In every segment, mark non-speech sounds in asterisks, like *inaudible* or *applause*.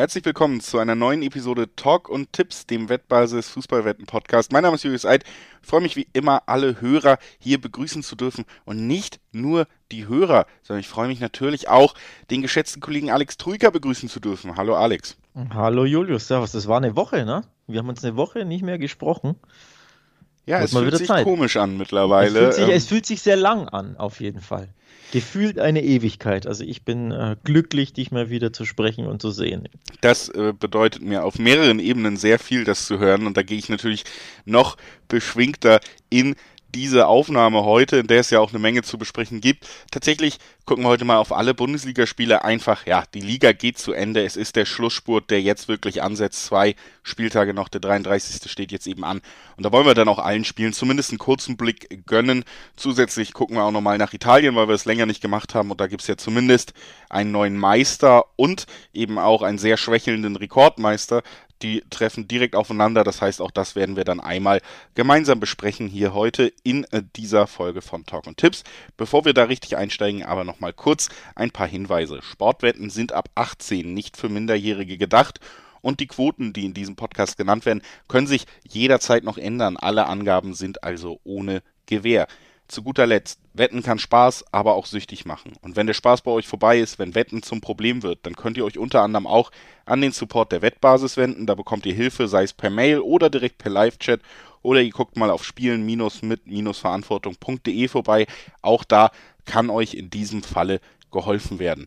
Herzlich willkommen zu einer neuen Episode Talk und Tipps, dem Wettbasis Fußballwetten Podcast. Mein Name ist Julius Eid. Ich freue mich wie immer, alle Hörer hier begrüßen zu dürfen und nicht nur die Hörer, sondern ich freue mich natürlich auch, den geschätzten Kollegen Alex Trüger begrüßen zu dürfen. Hallo Alex. Hallo Julius, servus. Das war eine Woche, ne? Wir haben uns eine Woche nicht mehr gesprochen. Ja, Muss es fühlt sich Zeit. komisch an mittlerweile. Es fühlt, sich, ähm, es fühlt sich sehr lang an, auf jeden Fall gefühlt eine Ewigkeit. Also ich bin äh, glücklich, dich mal wieder zu sprechen und zu sehen. Das äh, bedeutet mir auf mehreren Ebenen sehr viel, das zu hören. Und da gehe ich natürlich noch beschwingter in diese Aufnahme heute, in der es ja auch eine Menge zu besprechen gibt. Tatsächlich gucken wir heute mal auf alle Bundesligaspiele einfach. Ja, die Liga geht zu Ende. Es ist der Schlussspurt, der jetzt wirklich ansetzt. Zwei Spieltage noch, der 33. steht jetzt eben an. Und da wollen wir dann auch allen Spielen zumindest einen kurzen Blick gönnen. Zusätzlich gucken wir auch nochmal nach Italien, weil wir es länger nicht gemacht haben. Und da gibt es ja zumindest einen neuen Meister und eben auch einen sehr schwächelnden Rekordmeister die treffen direkt aufeinander. Das heißt, auch das werden wir dann einmal gemeinsam besprechen hier heute in äh, dieser Folge von Talk und Tipps. Bevor wir da richtig einsteigen, aber nochmal kurz ein paar Hinweise. Sportwetten sind ab 18 nicht für Minderjährige gedacht. Und die Quoten, die in diesem Podcast genannt werden, können sich jederzeit noch ändern. Alle Angaben sind also ohne Gewähr zu guter Letzt, Wetten kann Spaß, aber auch süchtig machen. Und wenn der Spaß bei euch vorbei ist, wenn Wetten zum Problem wird, dann könnt ihr euch unter anderem auch an den Support der Wettbasis wenden. Da bekommt ihr Hilfe, sei es per Mail oder direkt per Live-Chat. Oder ihr guckt mal auf spielen-mit-verantwortung.de vorbei. Auch da kann euch in diesem Falle geholfen werden.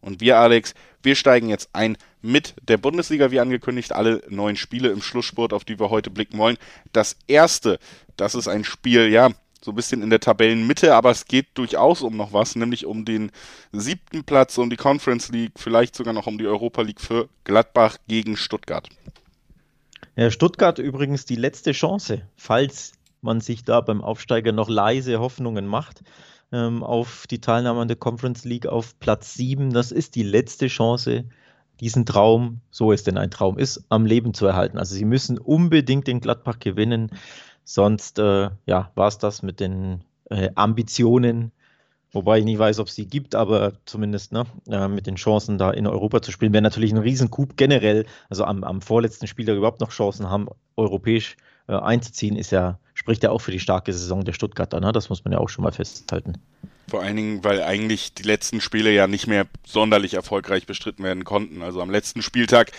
Und wir, Alex, wir steigen jetzt ein mit der Bundesliga, wie angekündigt, alle neuen Spiele im Schlusssport, auf die wir heute blicken wollen. Das erste, das ist ein Spiel, ja, so ein bisschen in der Tabellenmitte, aber es geht durchaus um noch was, nämlich um den siebten Platz, um die Conference League, vielleicht sogar noch um die Europa League für Gladbach gegen Stuttgart. Ja, Stuttgart übrigens die letzte Chance, falls man sich da beim Aufsteiger noch leise Hoffnungen macht ähm, auf die Teilnahme an der Conference League auf Platz 7. Das ist die letzte Chance, diesen Traum, so es denn ein Traum ist, am Leben zu erhalten. Also sie müssen unbedingt den Gladbach gewinnen. Sonst äh, ja, war es das mit den äh, Ambitionen, wobei ich nicht weiß, ob es die gibt, aber zumindest ne, äh, mit den Chancen, da in Europa zu spielen, wäre natürlich ein Riesencoup generell. Also am, am vorletzten Spieltag überhaupt noch Chancen haben, europäisch äh, einzuziehen, ist ja, spricht ja auch für die starke Saison der Stuttgarter. Ne? Das muss man ja auch schon mal festhalten. Vor allen Dingen, weil eigentlich die letzten Spiele ja nicht mehr sonderlich erfolgreich bestritten werden konnten. Also am letzten Spieltag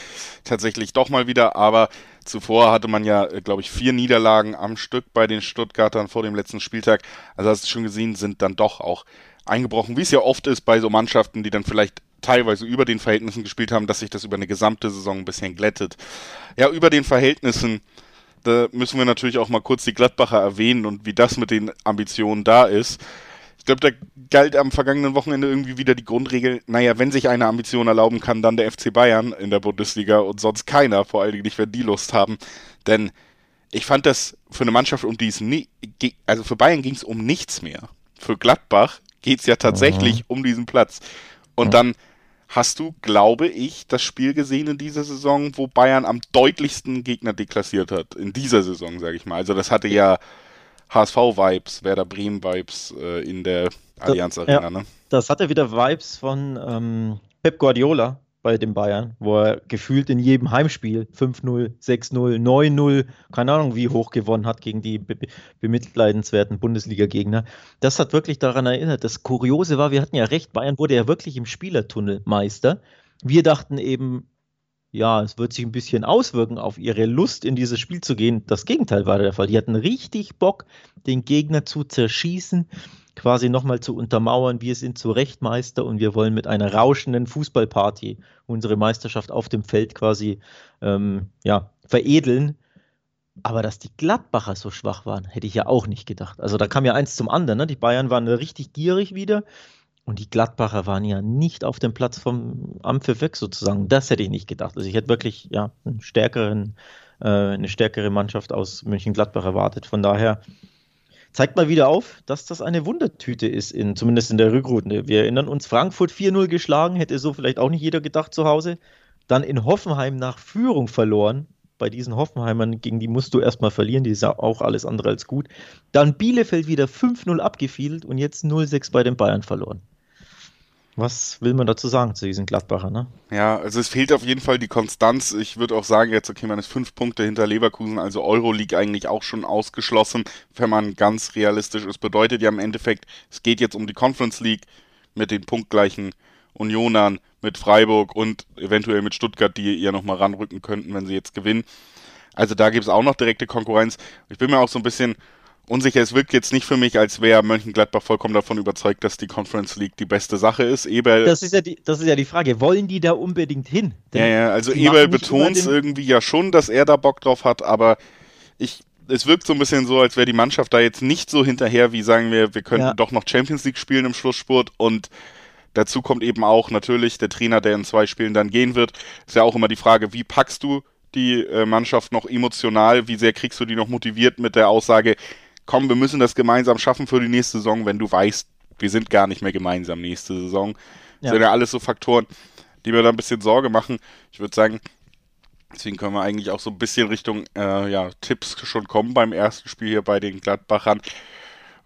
tatsächlich doch mal wieder, aber Zuvor hatte man ja, äh, glaube ich, vier Niederlagen am Stück bei den Stuttgartern vor dem letzten Spieltag. Also hast du schon gesehen, sind dann doch auch eingebrochen, wie es ja oft ist bei so Mannschaften, die dann vielleicht teilweise über den Verhältnissen gespielt haben, dass sich das über eine gesamte Saison ein bisschen glättet. Ja, über den Verhältnissen, da müssen wir natürlich auch mal kurz die Gladbacher erwähnen und wie das mit den Ambitionen da ist. Ich glaube, da galt am vergangenen Wochenende irgendwie wieder die Grundregel, naja, wenn sich eine Ambition erlauben kann, dann der FC Bayern in der Bundesliga und sonst keiner, vor allen Dingen nicht, wenn die Lust haben. Denn ich fand das für eine Mannschaft, um die es nie, also für Bayern ging es um nichts mehr. Für Gladbach geht es ja tatsächlich mhm. um diesen Platz. Und mhm. dann hast du, glaube ich, das Spiel gesehen in dieser Saison, wo Bayern am deutlichsten Gegner deklassiert hat. In dieser Saison, sage ich mal. Also das hatte ja HSV-Vibes, Werder Bremen-Vibes äh, in der Allianz Arena. Ja, ne? Das hatte wieder Vibes von ähm, Pep Guardiola bei den Bayern, wo er gefühlt in jedem Heimspiel 5-0, 6-0, 9-0, keine Ahnung wie hoch gewonnen hat gegen die be bemitleidenswerten Bundesliga-Gegner. Das hat wirklich daran erinnert. Das Kuriose war, wir hatten ja recht, Bayern wurde ja wirklich im Spielertunnel Meister. Wir dachten eben, ja, es wird sich ein bisschen auswirken auf ihre Lust, in dieses Spiel zu gehen. Das Gegenteil war der Fall. Die hatten richtig Bock, den Gegner zu zerschießen, quasi nochmal zu untermauern, wir sind zu Recht Meister und wir wollen mit einer rauschenden Fußballparty unsere Meisterschaft auf dem Feld quasi ähm, ja, veredeln. Aber dass die Gladbacher so schwach waren, hätte ich ja auch nicht gedacht. Also da kam ja eins zum anderen. Ne? Die Bayern waren richtig gierig wieder und die Gladbacher waren ja nicht auf dem Platz vom Ampfiff weg sozusagen. Das hätte ich nicht gedacht. Also ich hätte wirklich ja, einen stärkeren, äh, eine stärkere Mannschaft aus München-Gladbach erwartet. Von daher zeigt mal wieder auf, dass das eine Wundertüte ist, in, zumindest in der Rückrunde. Wir erinnern uns, Frankfurt 4-0 geschlagen, hätte so vielleicht auch nicht jeder gedacht zu Hause. Dann in Hoffenheim nach Führung verloren. Bei diesen Hoffenheimern, gegen die musst du erstmal verlieren, die ist ja auch alles andere als gut. Dann Bielefeld wieder 5-0 abgefiedelt und jetzt 0-6 bei den Bayern verloren. Was will man dazu sagen zu diesen Gladbacher, ne? Ja, also es fehlt auf jeden Fall die Konstanz. Ich würde auch sagen, jetzt, okay, man ist fünf Punkte hinter Leverkusen, also Euroleague eigentlich auch schon ausgeschlossen, wenn man ganz realistisch ist. Bedeutet ja im Endeffekt, es geht jetzt um die Conference League mit den punktgleichen Unionern, mit Freiburg und eventuell mit Stuttgart, die ja nochmal ranrücken könnten, wenn sie jetzt gewinnen. Also da gibt es auch noch direkte Konkurrenz. Ich bin mir auch so ein bisschen unsicher. Es wirkt jetzt nicht für mich, als wäre Mönchengladbach vollkommen davon überzeugt, dass die Conference League die beste Sache ist. Eberl, das ist ja die, das ist ja die Frage. Wollen die da unbedingt hin? Denn ja, ja, also Eberl betont es irgendwie ja schon, dass er da Bock drauf hat, aber ich, es wirkt so ein bisschen so, als wäre die Mannschaft da jetzt nicht so hinterher, wie sagen wir, wir könnten ja. doch noch Champions League spielen im Schlussspurt und dazu kommt eben auch natürlich der Trainer, der in zwei Spielen dann gehen wird. Ist ja auch immer die Frage, wie packst du die äh, Mannschaft noch emotional, wie sehr kriegst du die noch motiviert mit der Aussage, komm, wir müssen das gemeinsam schaffen für die nächste Saison, wenn du weißt, wir sind gar nicht mehr gemeinsam nächste Saison. Das ja. sind ja alles so Faktoren, die mir da ein bisschen Sorge machen. Ich würde sagen, deswegen können wir eigentlich auch so ein bisschen Richtung äh, ja, Tipps schon kommen beim ersten Spiel hier bei den Gladbachern.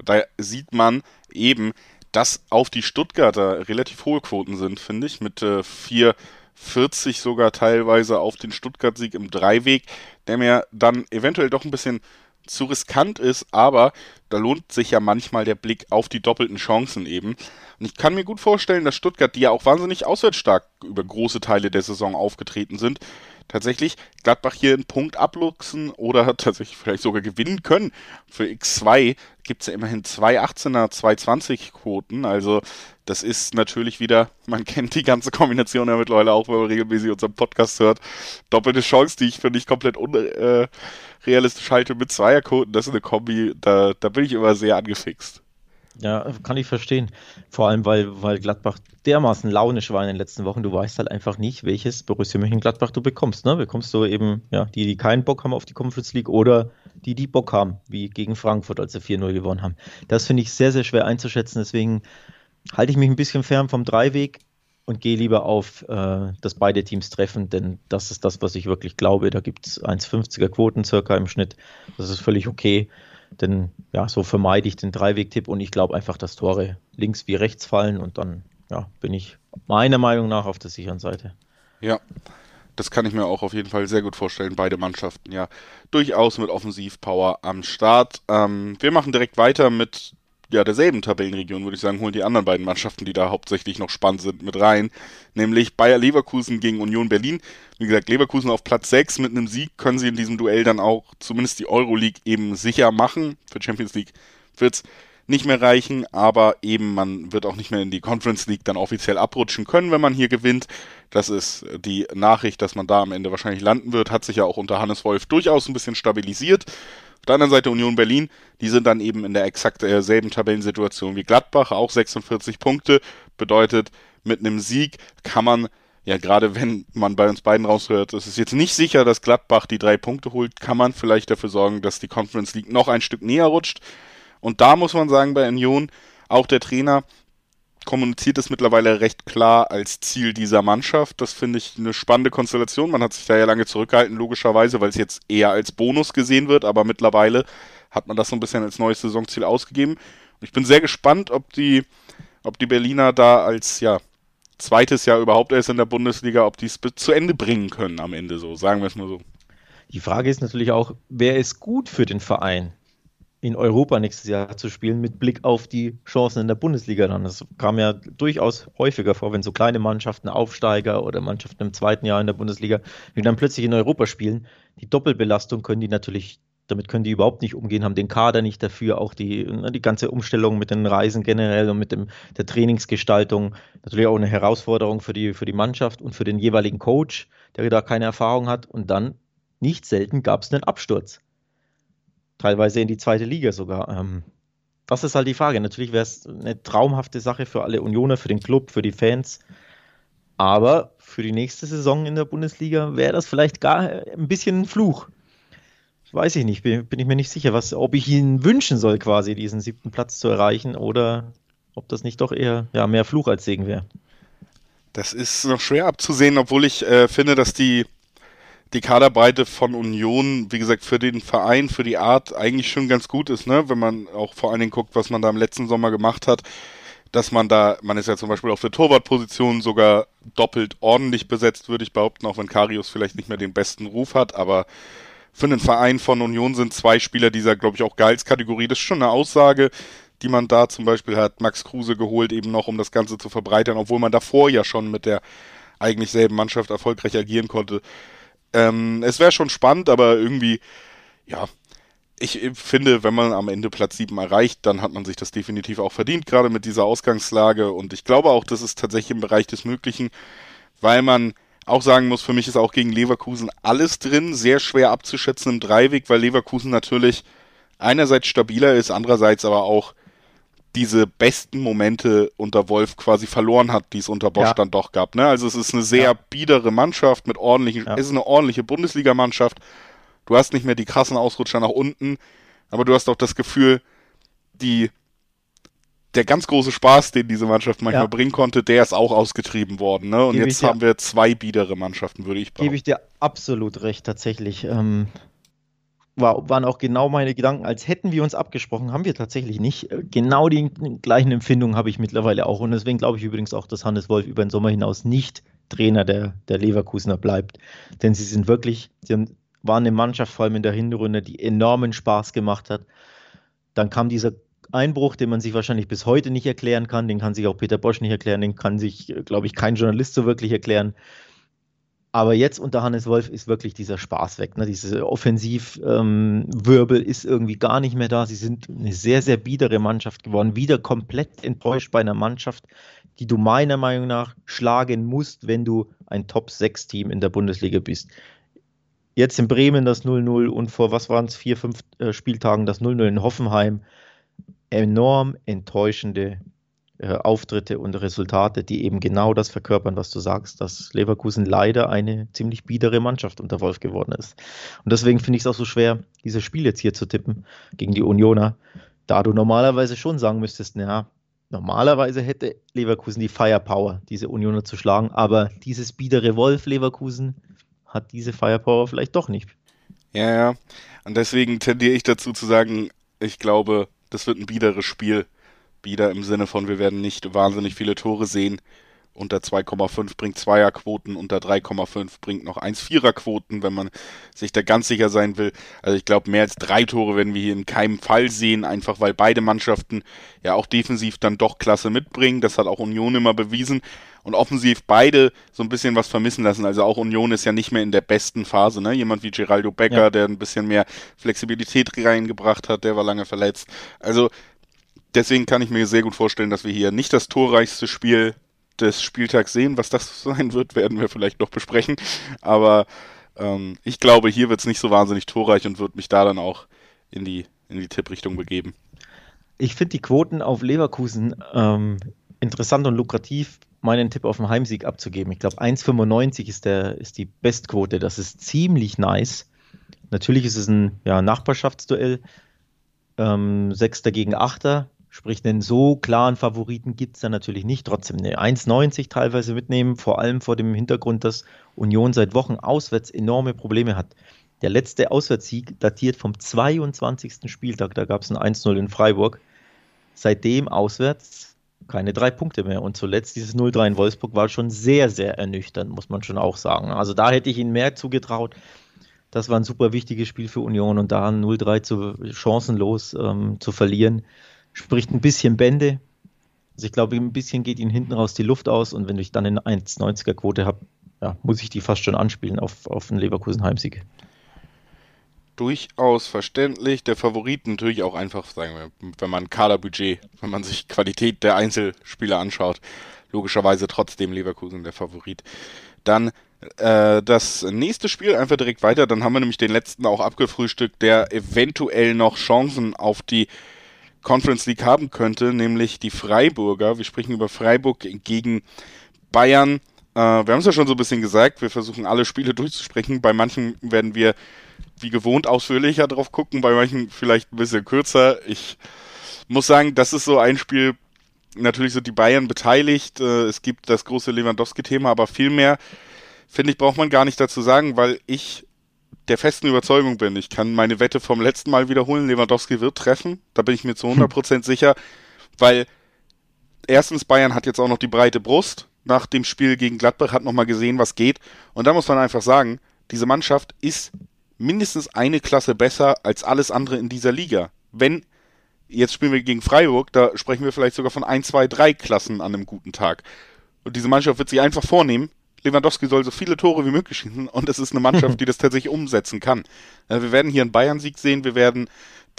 Da sieht man eben, dass auf die Stuttgarter relativ hohe Quoten sind, finde ich, mit äh, 4,40 sogar teilweise auf den Stuttgart-Sieg im Dreiweg, der mir dann eventuell doch ein bisschen zu riskant ist, aber da lohnt sich ja manchmal der Blick auf die doppelten Chancen eben. Und ich kann mir gut vorstellen, dass Stuttgart, die ja auch wahnsinnig auswärtsstark über große Teile der Saison aufgetreten sind, tatsächlich Gladbach hier einen Punkt abluchsen oder *laughs* tatsächlich vielleicht sogar gewinnen können. Für X2 gibt es ja immerhin zwei 18er, zwei 20 Quoten. Also das ist natürlich wieder, man kennt die ganze Kombination ja mittlerweile auch, wenn man regelmäßig unseren Podcast hört. Doppelte Chance, die ich für nicht komplett unrealistisch äh, halte mit Zweierquoten. Das ist eine Kombi, da, da bin ich immer sehr angefixt. Ja, kann ich verstehen. Vor allem, weil, weil Gladbach dermaßen launisch war in den letzten Wochen. Du weißt halt einfach nicht, welches Borussia Mönchengladbach du bekommst. Ne? Bekommst du eben ja, die, die keinen Bock haben auf die Conference League oder die, die Bock haben, wie gegen Frankfurt, als sie 4-0 gewonnen haben. Das finde ich sehr, sehr schwer einzuschätzen. Deswegen halte ich mich ein bisschen fern vom Dreiweg und gehe lieber auf, äh, dass beide Teams treffen, denn das ist das, was ich wirklich glaube. Da gibt es 1,50er Quoten circa im Schnitt. Das ist völlig okay. Denn ja, so vermeide ich den Dreiweg-Tipp und ich glaube einfach, dass Tore links wie rechts fallen und dann ja, bin ich meiner Meinung nach auf der sicheren Seite. Ja, das kann ich mir auch auf jeden Fall sehr gut vorstellen. Beide Mannschaften ja durchaus mit Offensivpower am Start. Ähm, wir machen direkt weiter mit ja, derselben Tabellenregion, würde ich sagen, holen die anderen beiden Mannschaften, die da hauptsächlich noch spannend sind, mit rein. Nämlich Bayer Leverkusen gegen Union Berlin. Wie gesagt, Leverkusen auf Platz 6 mit einem Sieg können sie in diesem Duell dann auch zumindest die Euroleague eben sicher machen. Für Champions League wird's nicht mehr reichen, aber eben man wird auch nicht mehr in die Conference League dann offiziell abrutschen können, wenn man hier gewinnt. Das ist die Nachricht, dass man da am Ende wahrscheinlich landen wird, hat sich ja auch unter Hannes Wolf durchaus ein bisschen stabilisiert der anderen Seite Union Berlin, die sind dann eben in der exakt selben Tabellensituation wie Gladbach, auch 46 Punkte. Bedeutet, mit einem Sieg kann man, ja gerade wenn man bei uns beiden raushört, es ist jetzt nicht sicher, dass Gladbach die drei Punkte holt, kann man vielleicht dafür sorgen, dass die Conference League noch ein Stück näher rutscht. Und da muss man sagen, bei Union, auch der Trainer kommuniziert es mittlerweile recht klar als Ziel dieser Mannschaft. Das finde ich eine spannende Konstellation. Man hat sich da ja lange zurückgehalten, logischerweise, weil es jetzt eher als Bonus gesehen wird, aber mittlerweile hat man das so ein bisschen als neues Saisonziel ausgegeben. Und ich bin sehr gespannt, ob die, ob die Berliner da als ja, zweites Jahr überhaupt erst in der Bundesliga, ob die es zu Ende bringen können am Ende so, sagen wir es mal so. Die Frage ist natürlich auch, wer ist gut für den Verein? In Europa nächstes Jahr zu spielen, mit Blick auf die Chancen in der Bundesliga dann. Das kam ja durchaus häufiger vor, wenn so kleine Mannschaften, Aufsteiger oder Mannschaften im zweiten Jahr in der Bundesliga, die dann plötzlich in Europa spielen. Die Doppelbelastung können die natürlich, damit können die überhaupt nicht umgehen, haben den Kader nicht dafür, auch die, ne, die ganze Umstellung mit den Reisen generell und mit dem, der Trainingsgestaltung. Natürlich auch eine Herausforderung für die, für die Mannschaft und für den jeweiligen Coach, der da keine Erfahrung hat. Und dann, nicht selten, gab es einen Absturz teilweise in die zweite Liga sogar. Ähm, das ist halt die Frage. Natürlich wäre es eine traumhafte Sache für alle Unioner, für den Club, für die Fans. Aber für die nächste Saison in der Bundesliga wäre das vielleicht gar ein bisschen ein Fluch. Weiß ich nicht, bin, bin ich mir nicht sicher, was, ob ich ihnen wünschen soll, quasi diesen siebten Platz zu erreichen oder ob das nicht doch eher ja, mehr Fluch als Segen wäre. Das ist noch schwer abzusehen, obwohl ich äh, finde, dass die die Kaderbreite von Union, wie gesagt, für den Verein, für die Art eigentlich schon ganz gut ist, ne? Wenn man auch vor allen Dingen guckt, was man da im letzten Sommer gemacht hat. dass man da, man ist ja zum Beispiel auf der Torwartposition sogar doppelt ordentlich besetzt, würde ich behaupten, auch wenn Karius vielleicht nicht mehr den besten Ruf hat, aber für einen Verein von Union sind zwei Spieler dieser, glaube ich, auch Gehaltskategorie. Das ist schon eine Aussage, die man da zum Beispiel hat. Max Kruse geholt eben noch, um das Ganze zu verbreitern, obwohl man davor ja schon mit der eigentlich selben Mannschaft erfolgreich agieren konnte. Ähm, es wäre schon spannend, aber irgendwie, ja, ich finde, wenn man am Ende Platz 7 erreicht, dann hat man sich das definitiv auch verdient, gerade mit dieser Ausgangslage. Und ich glaube auch, das ist tatsächlich im Bereich des Möglichen, weil man auch sagen muss, für mich ist auch gegen Leverkusen alles drin, sehr schwer abzuschätzen im Dreiweg, weil Leverkusen natürlich einerseits stabiler ist, andererseits aber auch diese besten Momente unter Wolf quasi verloren hat, die es unter Bosch ja. dann doch gab. Ne? Also es ist eine sehr ja. biedere Mannschaft mit ordentlichen, ja. es ist eine ordentliche Bundesligamannschaft. Du hast nicht mehr die krassen Ausrutscher nach unten, aber du hast auch das Gefühl, die der ganz große Spaß, den diese Mannschaft manchmal ja. bringen konnte, der ist auch ausgetrieben worden. Ne? Und Gebe jetzt haben wir zwei biedere Mannschaften, würde ich behaupten. Gebe ich dir absolut recht, tatsächlich. Ähm, war, waren auch genau meine Gedanken, als hätten wir uns abgesprochen, haben wir tatsächlich nicht. Äh, genau die gleichen Empfindungen habe ich mittlerweile auch. Und deswegen glaube ich übrigens auch, dass Hannes Wolf über den Sommer hinaus nicht Trainer der, der Leverkusener bleibt. Denn sie sind wirklich, sie haben, waren eine Mannschaft, vor allem in der Hinrunde, die enormen Spaß gemacht hat. Dann kam dieser Einbruch, den man sich wahrscheinlich bis heute nicht erklären kann, den kann sich auch Peter Bosch nicht erklären, den kann sich, glaube ich, kein Journalist so wirklich erklären. Aber jetzt unter Hannes Wolf ist wirklich dieser Spaß weg. Ne? Diese Offensivwirbel ähm, ist irgendwie gar nicht mehr da. Sie sind eine sehr, sehr biedere Mannschaft geworden. Wieder komplett enttäuscht bei einer Mannschaft, die du meiner Meinung nach schlagen musst, wenn du ein Top-6-Team in der Bundesliga bist. Jetzt in Bremen das 0-0 und vor, was waren es, vier, fünf äh, Spieltagen das 0-0 in Hoffenheim enorm enttäuschende äh, Auftritte und Resultate, die eben genau das verkörpern, was du sagst, dass Leverkusen leider eine ziemlich biedere Mannschaft unter Wolf geworden ist. Und deswegen finde ich es auch so schwer, dieses Spiel jetzt hier zu tippen gegen die Unioner, da du normalerweise schon sagen müsstest, naja, normalerweise hätte Leverkusen die Firepower, diese Unioner zu schlagen, aber dieses biedere Wolf Leverkusen hat diese Firepower vielleicht doch nicht. Ja, ja. Und deswegen tendiere ich dazu zu sagen, ich glaube, das wird ein biederes Spiel. Bieder im Sinne von, wir werden nicht wahnsinnig viele Tore sehen. Unter 2,5 bringt Zweierquoten, unter 3,5 bringt noch 1,4er-Quoten, wenn man sich da ganz sicher sein will. Also ich glaube, mehr als drei Tore werden wir hier in keinem Fall sehen, einfach weil beide Mannschaften ja auch defensiv dann doch Klasse mitbringen. Das hat auch Union immer bewiesen. Und offensiv beide so ein bisschen was vermissen lassen. Also auch Union ist ja nicht mehr in der besten Phase. Ne? Jemand wie Geraldo Becker, ja. der ein bisschen mehr Flexibilität reingebracht hat, der war lange verletzt. Also deswegen kann ich mir sehr gut vorstellen, dass wir hier nicht das torreichste Spiel des Spieltags sehen. Was das *laughs* sein wird, werden wir vielleicht noch besprechen. Aber ähm, ich glaube, hier wird es nicht so wahnsinnig torreich und wird mich da dann auch in die, in die Tipprichtung begeben. Ich finde die Quoten auf Leverkusen ähm, interessant und lukrativ, meinen Tipp auf den Heimsieg abzugeben. Ich glaube, 1,95 ist, ist die Bestquote. Das ist ziemlich nice. Natürlich ist es ein ja, Nachbarschaftsduell. Ähm, Sechster gegen Achter. Sprich, einen so klaren Favoriten gibt es da natürlich nicht. Trotzdem eine 1,90 teilweise mitnehmen, vor allem vor dem Hintergrund, dass Union seit Wochen auswärts enorme Probleme hat. Der letzte Auswärtssieg datiert vom 22. Spieltag, da gab es ein 1-0 in Freiburg. Seitdem auswärts keine drei Punkte mehr. Und zuletzt dieses 0-3 in Wolfsburg war schon sehr, sehr ernüchternd, muss man schon auch sagen. Also da hätte ich ihnen mehr zugetraut. Das war ein super wichtiges Spiel für Union und da 0-3 zu chancenlos ähm, zu verlieren, spricht ein bisschen Bände. Also ich glaube, ein bisschen geht ihnen hinten raus die Luft aus und wenn ich dann eine 1,90er Quote habe, ja, muss ich die fast schon anspielen auf, auf einen Leverkusen-Heimsieg. Durchaus verständlich. Der Favorit natürlich auch einfach, sagen wir, wenn man Kaderbudget, wenn man sich Qualität der Einzelspieler anschaut, logischerweise trotzdem Leverkusen der Favorit. Dann äh, das nächste Spiel einfach direkt weiter. Dann haben wir nämlich den letzten auch abgefrühstückt, der eventuell noch Chancen auf die Conference League haben könnte, nämlich die Freiburger. Wir sprechen über Freiburg gegen Bayern. Äh, wir haben es ja schon so ein bisschen gesagt, wir versuchen alle Spiele *laughs* durchzusprechen. Bei manchen werden wir wie gewohnt ausführlicher drauf gucken, bei manchen vielleicht ein bisschen kürzer. Ich muss sagen, das ist so ein Spiel, natürlich sind die Bayern beteiligt, äh, es gibt das große Lewandowski-Thema, aber viel mehr, finde ich, braucht man gar nicht dazu sagen, weil ich der festen Überzeugung bin. Ich kann meine Wette vom letzten Mal wiederholen. Lewandowski wird treffen. Da bin ich mir zu 100% hm. sicher, weil erstens, Bayern hat jetzt auch noch die breite Brust. Nach dem Spiel gegen Gladbach hat nochmal gesehen, was geht. Und da muss man einfach sagen, diese Mannschaft ist mindestens eine Klasse besser als alles andere in dieser Liga. Wenn, jetzt spielen wir gegen Freiburg, da sprechen wir vielleicht sogar von ein, zwei, drei Klassen an einem guten Tag. Und diese Mannschaft wird sich einfach vornehmen, Lewandowski soll so viele Tore wie möglich schießen und es ist eine Mannschaft, *laughs* die das tatsächlich umsetzen kann. Äh, wir werden hier einen Bayern-Sieg sehen, wir werden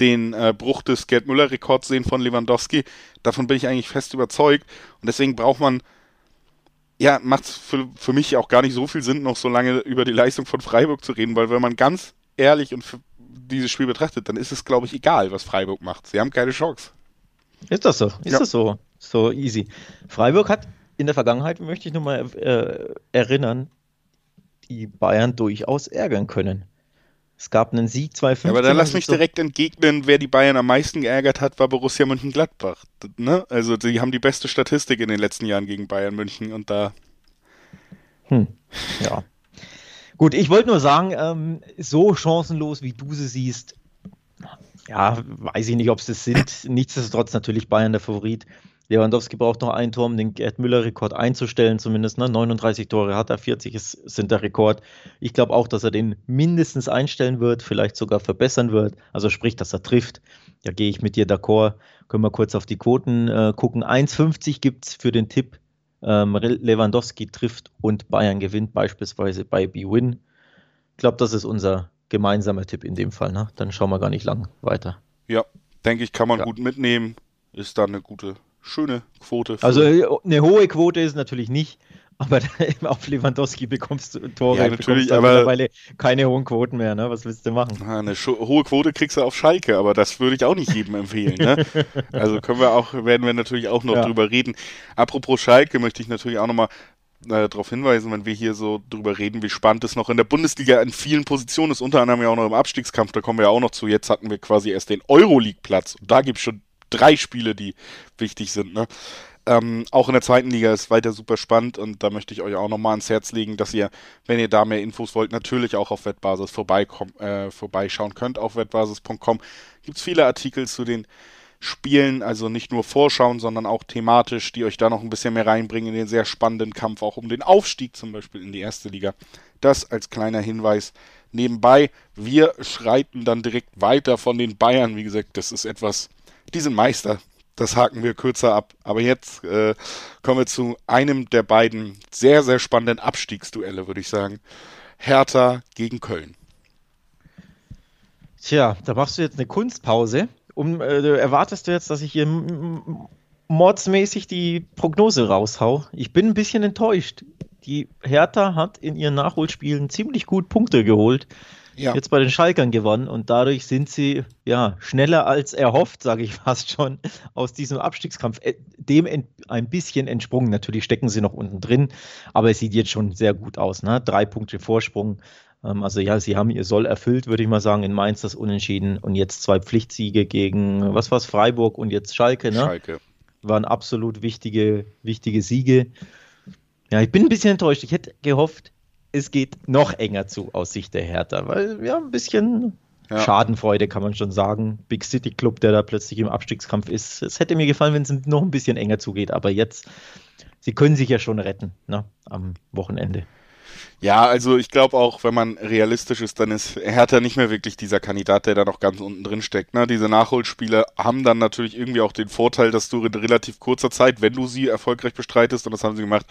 den äh, Bruch des Gerd Müller-Rekords sehen von Lewandowski. Davon bin ich eigentlich fest überzeugt. Und deswegen braucht man, ja, macht es für, für mich auch gar nicht so viel Sinn, noch so lange über die Leistung von Freiburg zu reden, weil wenn man ganz ehrlich und dieses Spiel betrachtet, dann ist es, glaube ich, egal, was Freiburg macht. Sie haben keine Chance. Ist das so? Ist ja. das so? So easy. Freiburg hat in der Vergangenheit, möchte ich nur mal äh, erinnern, die Bayern durchaus ärgern können. Es gab einen Sieg 2-5. Ja, aber dann lass mich so direkt entgegnen, wer die Bayern am meisten geärgert hat, war Borussia Mönchengladbach. Ne? Also die haben die beste Statistik in den letzten Jahren gegen Bayern München und da. Hm. Ja. Gut, ich wollte nur sagen, ähm, so chancenlos, wie du sie siehst, ja, weiß ich nicht, ob es das sind. Nichtsdestotrotz natürlich Bayern der Favorit. Lewandowski braucht noch ein Tor, um den Gerd Müller-Rekord einzustellen, zumindest. Ne? 39 Tore hat er, 40 ist, sind der Rekord. Ich glaube auch, dass er den mindestens einstellen wird, vielleicht sogar verbessern wird. Also sprich, dass er trifft. Da gehe ich mit dir d'accord. Können wir kurz auf die Quoten äh, gucken. 1,50 gibt es für den Tipp. Ähm, Lewandowski trifft und Bayern gewinnt, beispielsweise bei B-Win. Ich glaube, das ist unser gemeinsamer Tipp in dem Fall. Ne? Dann schauen wir gar nicht lang weiter. Ja, denke ich, kann man ja. gut mitnehmen. Ist dann eine gute schöne Quote. Also eine hohe Quote ist natürlich nicht, aber *laughs* auf Lewandowski bekommst du Tore, ja, natürlich, aber mittlerweile keine hohen Quoten mehr, ne? Was willst du machen? Eine hohe Quote kriegst du auf Schalke, aber das würde ich auch nicht jedem empfehlen, ne? *laughs* Also können wir auch, werden wir natürlich auch noch ja. drüber reden. Apropos Schalke möchte ich natürlich auch nochmal äh, darauf hinweisen, wenn wir hier so drüber reden, wie spannend es noch in der Bundesliga in vielen Positionen ist, unter anderem ja auch noch im Abstiegskampf, da kommen wir ja auch noch zu. Jetzt hatten wir quasi erst den Euroleague-Platz und da gibt es schon drei Spiele, die wichtig sind. Ne? Ähm, auch in der zweiten Liga ist weiter super spannend und da möchte ich euch auch nochmal ans Herz legen, dass ihr, wenn ihr da mehr Infos wollt, natürlich auch auf Wettbasis äh, vorbeischauen könnt. Auf wettbasis.com gibt es viele Artikel zu den Spielen, also nicht nur Vorschauen, sondern auch thematisch, die euch da noch ein bisschen mehr reinbringen in den sehr spannenden Kampf, auch um den Aufstieg zum Beispiel in die erste Liga. Das als kleiner Hinweis nebenbei. Wir schreiten dann direkt weiter von den Bayern. Wie gesagt, das ist etwas, die sind Meister. Das haken wir kürzer ab. Aber jetzt äh, kommen wir zu einem der beiden sehr, sehr spannenden Abstiegsduelle, würde ich sagen. Hertha gegen Köln. Tja, da machst du jetzt eine Kunstpause. Um, äh, erwartest du jetzt, dass ich hier mordsmäßig die Prognose raushau? Ich bin ein bisschen enttäuscht. Die Hertha hat in ihren Nachholspielen ziemlich gut Punkte geholt ja. jetzt bei den Schalkern gewonnen und dadurch sind sie ja schneller als erhofft, sage ich *laughs* fast schon, aus diesem Abstiegskampf äh, dem ein bisschen entsprungen. Natürlich stecken sie noch unten drin, aber es sieht jetzt schon sehr gut aus. Ne? Drei Punkte Vorsprung. Ähm, also ja, sie haben ihr Soll erfüllt, würde ich mal sagen, in Mainz das Unentschieden und jetzt zwei Pflichtsiege gegen, was war es, Freiburg und jetzt Schalke. Ne? Schalke. Waren absolut wichtige, wichtige Siege. Ja, ich bin ein bisschen enttäuscht. Ich hätte gehofft, es geht noch enger zu aus Sicht der Hertha, weil ja ein bisschen ja. Schadenfreude kann man schon sagen. Big City Club, der da plötzlich im Abstiegskampf ist. Es hätte mir gefallen, wenn es noch ein bisschen enger zugeht, aber jetzt, sie können sich ja schon retten ne, am Wochenende. Ja, also ich glaube auch, wenn man realistisch ist, dann ist Hertha nicht mehr wirklich dieser Kandidat, der da noch ganz unten drin steckt. Ne? Diese Nachholspiele haben dann natürlich irgendwie auch den Vorteil, dass du in relativ kurzer Zeit, wenn du sie erfolgreich bestreitest, und das haben sie gemacht,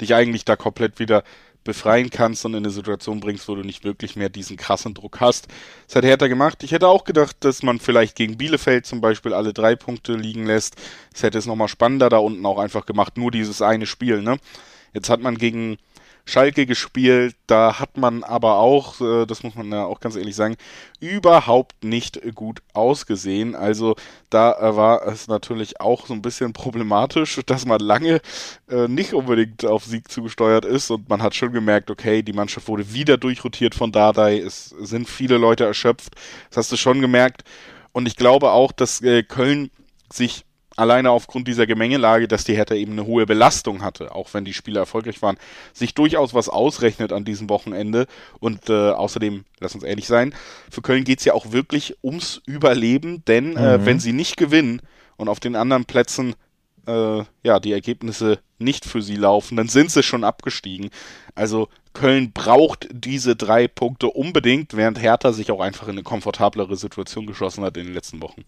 dich eigentlich da komplett wieder befreien kannst und in eine Situation bringst, wo du nicht wirklich mehr diesen krassen Druck hast. Das hat Hertha gemacht. Ich hätte auch gedacht, dass man vielleicht gegen Bielefeld zum Beispiel alle drei Punkte liegen lässt. Das hätte es nochmal spannender da unten auch einfach gemacht, nur dieses eine Spiel, ne? Jetzt hat man gegen Schalke gespielt. Da hat man aber auch, äh, das muss man ja auch ganz ehrlich sagen, überhaupt nicht gut ausgesehen. Also da äh, war es natürlich auch so ein bisschen problematisch, *laughs* dass man lange äh, nicht unbedingt auf Sieg zugesteuert ist und man hat schon gemerkt, okay, die Mannschaft wurde wieder durchrotiert von Dardai. Es sind viele Leute erschöpft. Das hast du schon gemerkt. Und ich glaube auch, dass Köln sich alleine aufgrund dieser Gemengelage, dass die Hertha eben eine hohe Belastung hatte, auch wenn die Spiele erfolgreich waren, sich durchaus was ausrechnet an diesem Wochenende. Und äh, außerdem, lass uns ehrlich sein, für Köln geht es ja auch wirklich ums Überleben, denn äh, mhm. äh, wenn sie nicht gewinnen und auf den anderen Plätzen äh, ja, die Ergebnisse nicht für sie laufen, dann sind sie schon abgestiegen. Also Köln braucht diese drei Punkte unbedingt, während Hertha sich auch einfach in eine komfortablere Situation geschossen hat in den letzten Wochen.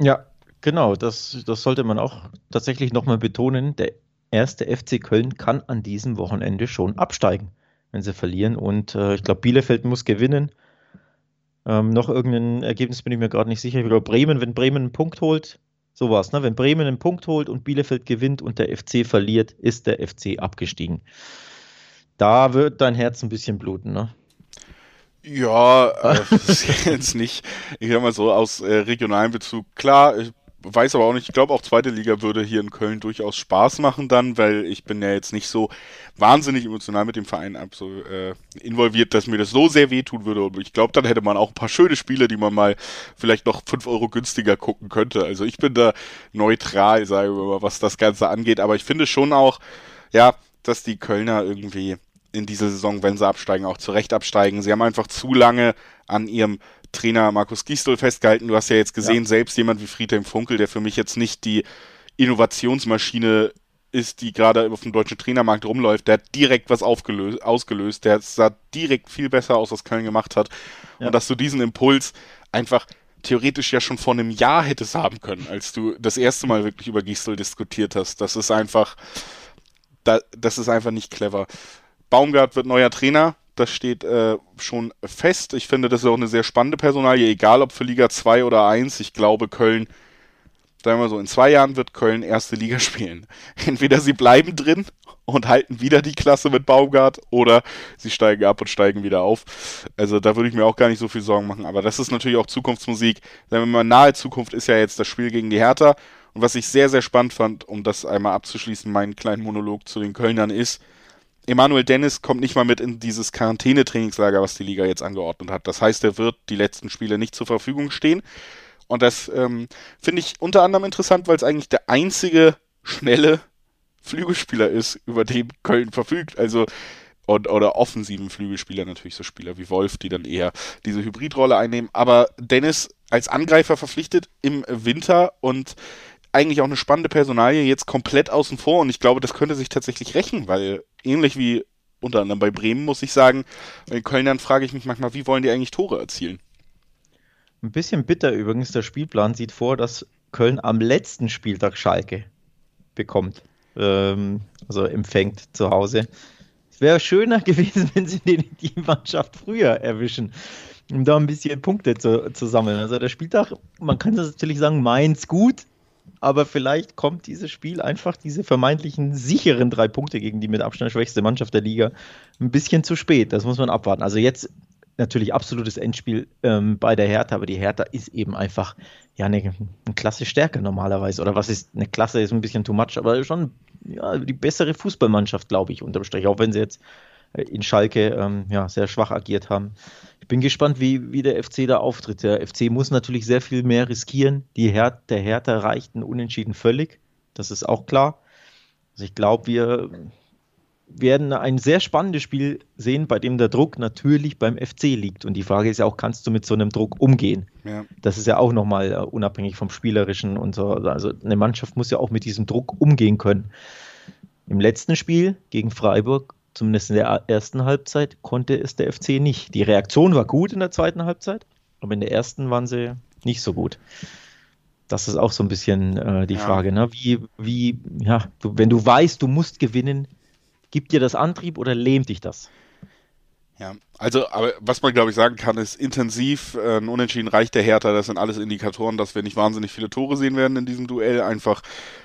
Ja, genau, das, das sollte man auch tatsächlich nochmal betonen. Der erste FC Köln kann an diesem Wochenende schon absteigen, wenn sie verlieren. Und äh, ich glaube, Bielefeld muss gewinnen. Ähm, noch irgendein Ergebnis bin ich mir gerade nicht sicher. Ich glaube, Bremen, wenn Bremen einen Punkt holt, sowas, ne? Wenn Bremen einen Punkt holt und Bielefeld gewinnt und der FC verliert, ist der FC abgestiegen. Da wird dein Herz ein bisschen bluten, ne? Ja, äh, *laughs* jetzt nicht, ich sag mal so, aus äh, regionalem Bezug. Klar, ich weiß aber auch nicht, ich glaube auch zweite Liga würde hier in Köln durchaus Spaß machen dann, weil ich bin ja jetzt nicht so wahnsinnig emotional mit dem Verein äh, involviert, dass mir das so sehr wehtun würde. Und ich glaube, dann hätte man auch ein paar schöne Spiele, die man mal vielleicht noch fünf Euro günstiger gucken könnte. Also ich bin da neutral, sage ich mal, was das Ganze angeht. Aber ich finde schon auch, ja, dass die Kölner irgendwie in dieser Saison, wenn sie absteigen, auch zurecht absteigen. Sie haben einfach zu lange an ihrem Trainer Markus Gisdol festgehalten. Du hast ja jetzt gesehen, ja. selbst jemand wie Friedhelm Funkel, der für mich jetzt nicht die Innovationsmaschine ist, die gerade auf dem deutschen Trainermarkt rumläuft, der hat direkt was aufgelöst, ausgelöst. Der sah direkt viel besser aus, was Köln gemacht hat. Ja. Und dass du diesen Impuls einfach theoretisch ja schon vor einem Jahr hättest haben können, als du das erste Mal wirklich über Gisdol diskutiert hast. Das ist einfach, das ist einfach nicht clever. Baumgart wird neuer Trainer das steht äh, schon fest. Ich finde, das ist auch eine sehr spannende Personalie, egal ob für Liga 2 oder 1. Ich glaube, Köln, sagen wir so, in zwei Jahren wird Köln erste Liga *laughs* spielen. Entweder sie bleiben drin und halten wieder die Klasse mit Baumgart oder sie steigen ab und steigen wieder auf. Also da würde ich mir auch gar nicht so viel Sorgen machen. Aber das ist natürlich auch Zukunftsmusik. Sagen wir mal, nahe Zukunft ist ja jetzt das Spiel gegen die Hertha. Und was ich sehr, sehr spannend fand, um das einmal abzuschließen, meinen kleinen Monolog zu den Kölnern ist, Emanuel Dennis kommt nicht mal mit in dieses Quarantänetrainingslager, was die Liga jetzt angeordnet hat. Das heißt, er wird die letzten Spiele nicht zur Verfügung stehen. Und das ähm, finde ich unter anderem interessant, weil es eigentlich der einzige schnelle Flügelspieler ist, über den Köln verfügt. Also und, oder offensiven Flügelspieler natürlich so Spieler wie Wolf, die dann eher diese Hybridrolle einnehmen. Aber Dennis als Angreifer verpflichtet im Winter und eigentlich auch eine spannende Personalie jetzt komplett außen vor und ich glaube, das könnte sich tatsächlich rächen, weil ähnlich wie unter anderem bei Bremen, muss ich sagen, bei Kölnern frage ich mich manchmal, wie wollen die eigentlich Tore erzielen? Ein bisschen bitter übrigens, der Spielplan sieht vor, dass Köln am letzten Spieltag Schalke bekommt, ähm, also empfängt zu Hause. Es wäre schöner *laughs* gewesen, wenn sie den, die Mannschaft früher erwischen, um da ein bisschen Punkte zu, zu sammeln. Also der Spieltag, man kann das natürlich sagen, meins gut, aber vielleicht kommt dieses Spiel einfach diese vermeintlichen sicheren drei Punkte gegen die mit Abstand schwächste Mannschaft der Liga ein bisschen zu spät. Das muss man abwarten. Also jetzt natürlich absolutes Endspiel ähm, bei der Hertha, aber die Hertha ist eben einfach ja eine, eine Klasse stärker normalerweise. Oder was ist eine Klasse ist ein bisschen too much, aber schon ja, die bessere Fußballmannschaft, glaube ich, unterm Strich, auch wenn sie jetzt äh, in Schalke ähm, ja, sehr schwach agiert haben. Ich bin gespannt, wie, wie der FC da auftritt. Der FC muss natürlich sehr viel mehr riskieren. Die Her der Hertha reicht ein Unentschieden völlig. Das ist auch klar. Also ich glaube, wir werden ein sehr spannendes Spiel sehen, bei dem der Druck natürlich beim FC liegt. Und die Frage ist ja auch, kannst du mit so einem Druck umgehen? Ja. Das ist ja auch nochmal uh, unabhängig vom Spielerischen und so. Also eine Mannschaft muss ja auch mit diesem Druck umgehen können. Im letzten Spiel gegen Freiburg zumindest in der ersten Halbzeit, konnte es der FC nicht. Die Reaktion war gut in der zweiten Halbzeit, aber in der ersten waren sie nicht so gut. Das ist auch so ein bisschen äh, die ja. Frage, ne? Wie, wie, ja, du, wenn du weißt, du musst gewinnen, gibt dir das Antrieb oder lähmt dich das? Ja, also, aber was man glaube ich sagen kann, ist intensiv, äh, ein Unentschieden reicht der Hertha. Das sind alles Indikatoren, dass wir nicht wahnsinnig viele Tore sehen werden in diesem Duell. Einfach,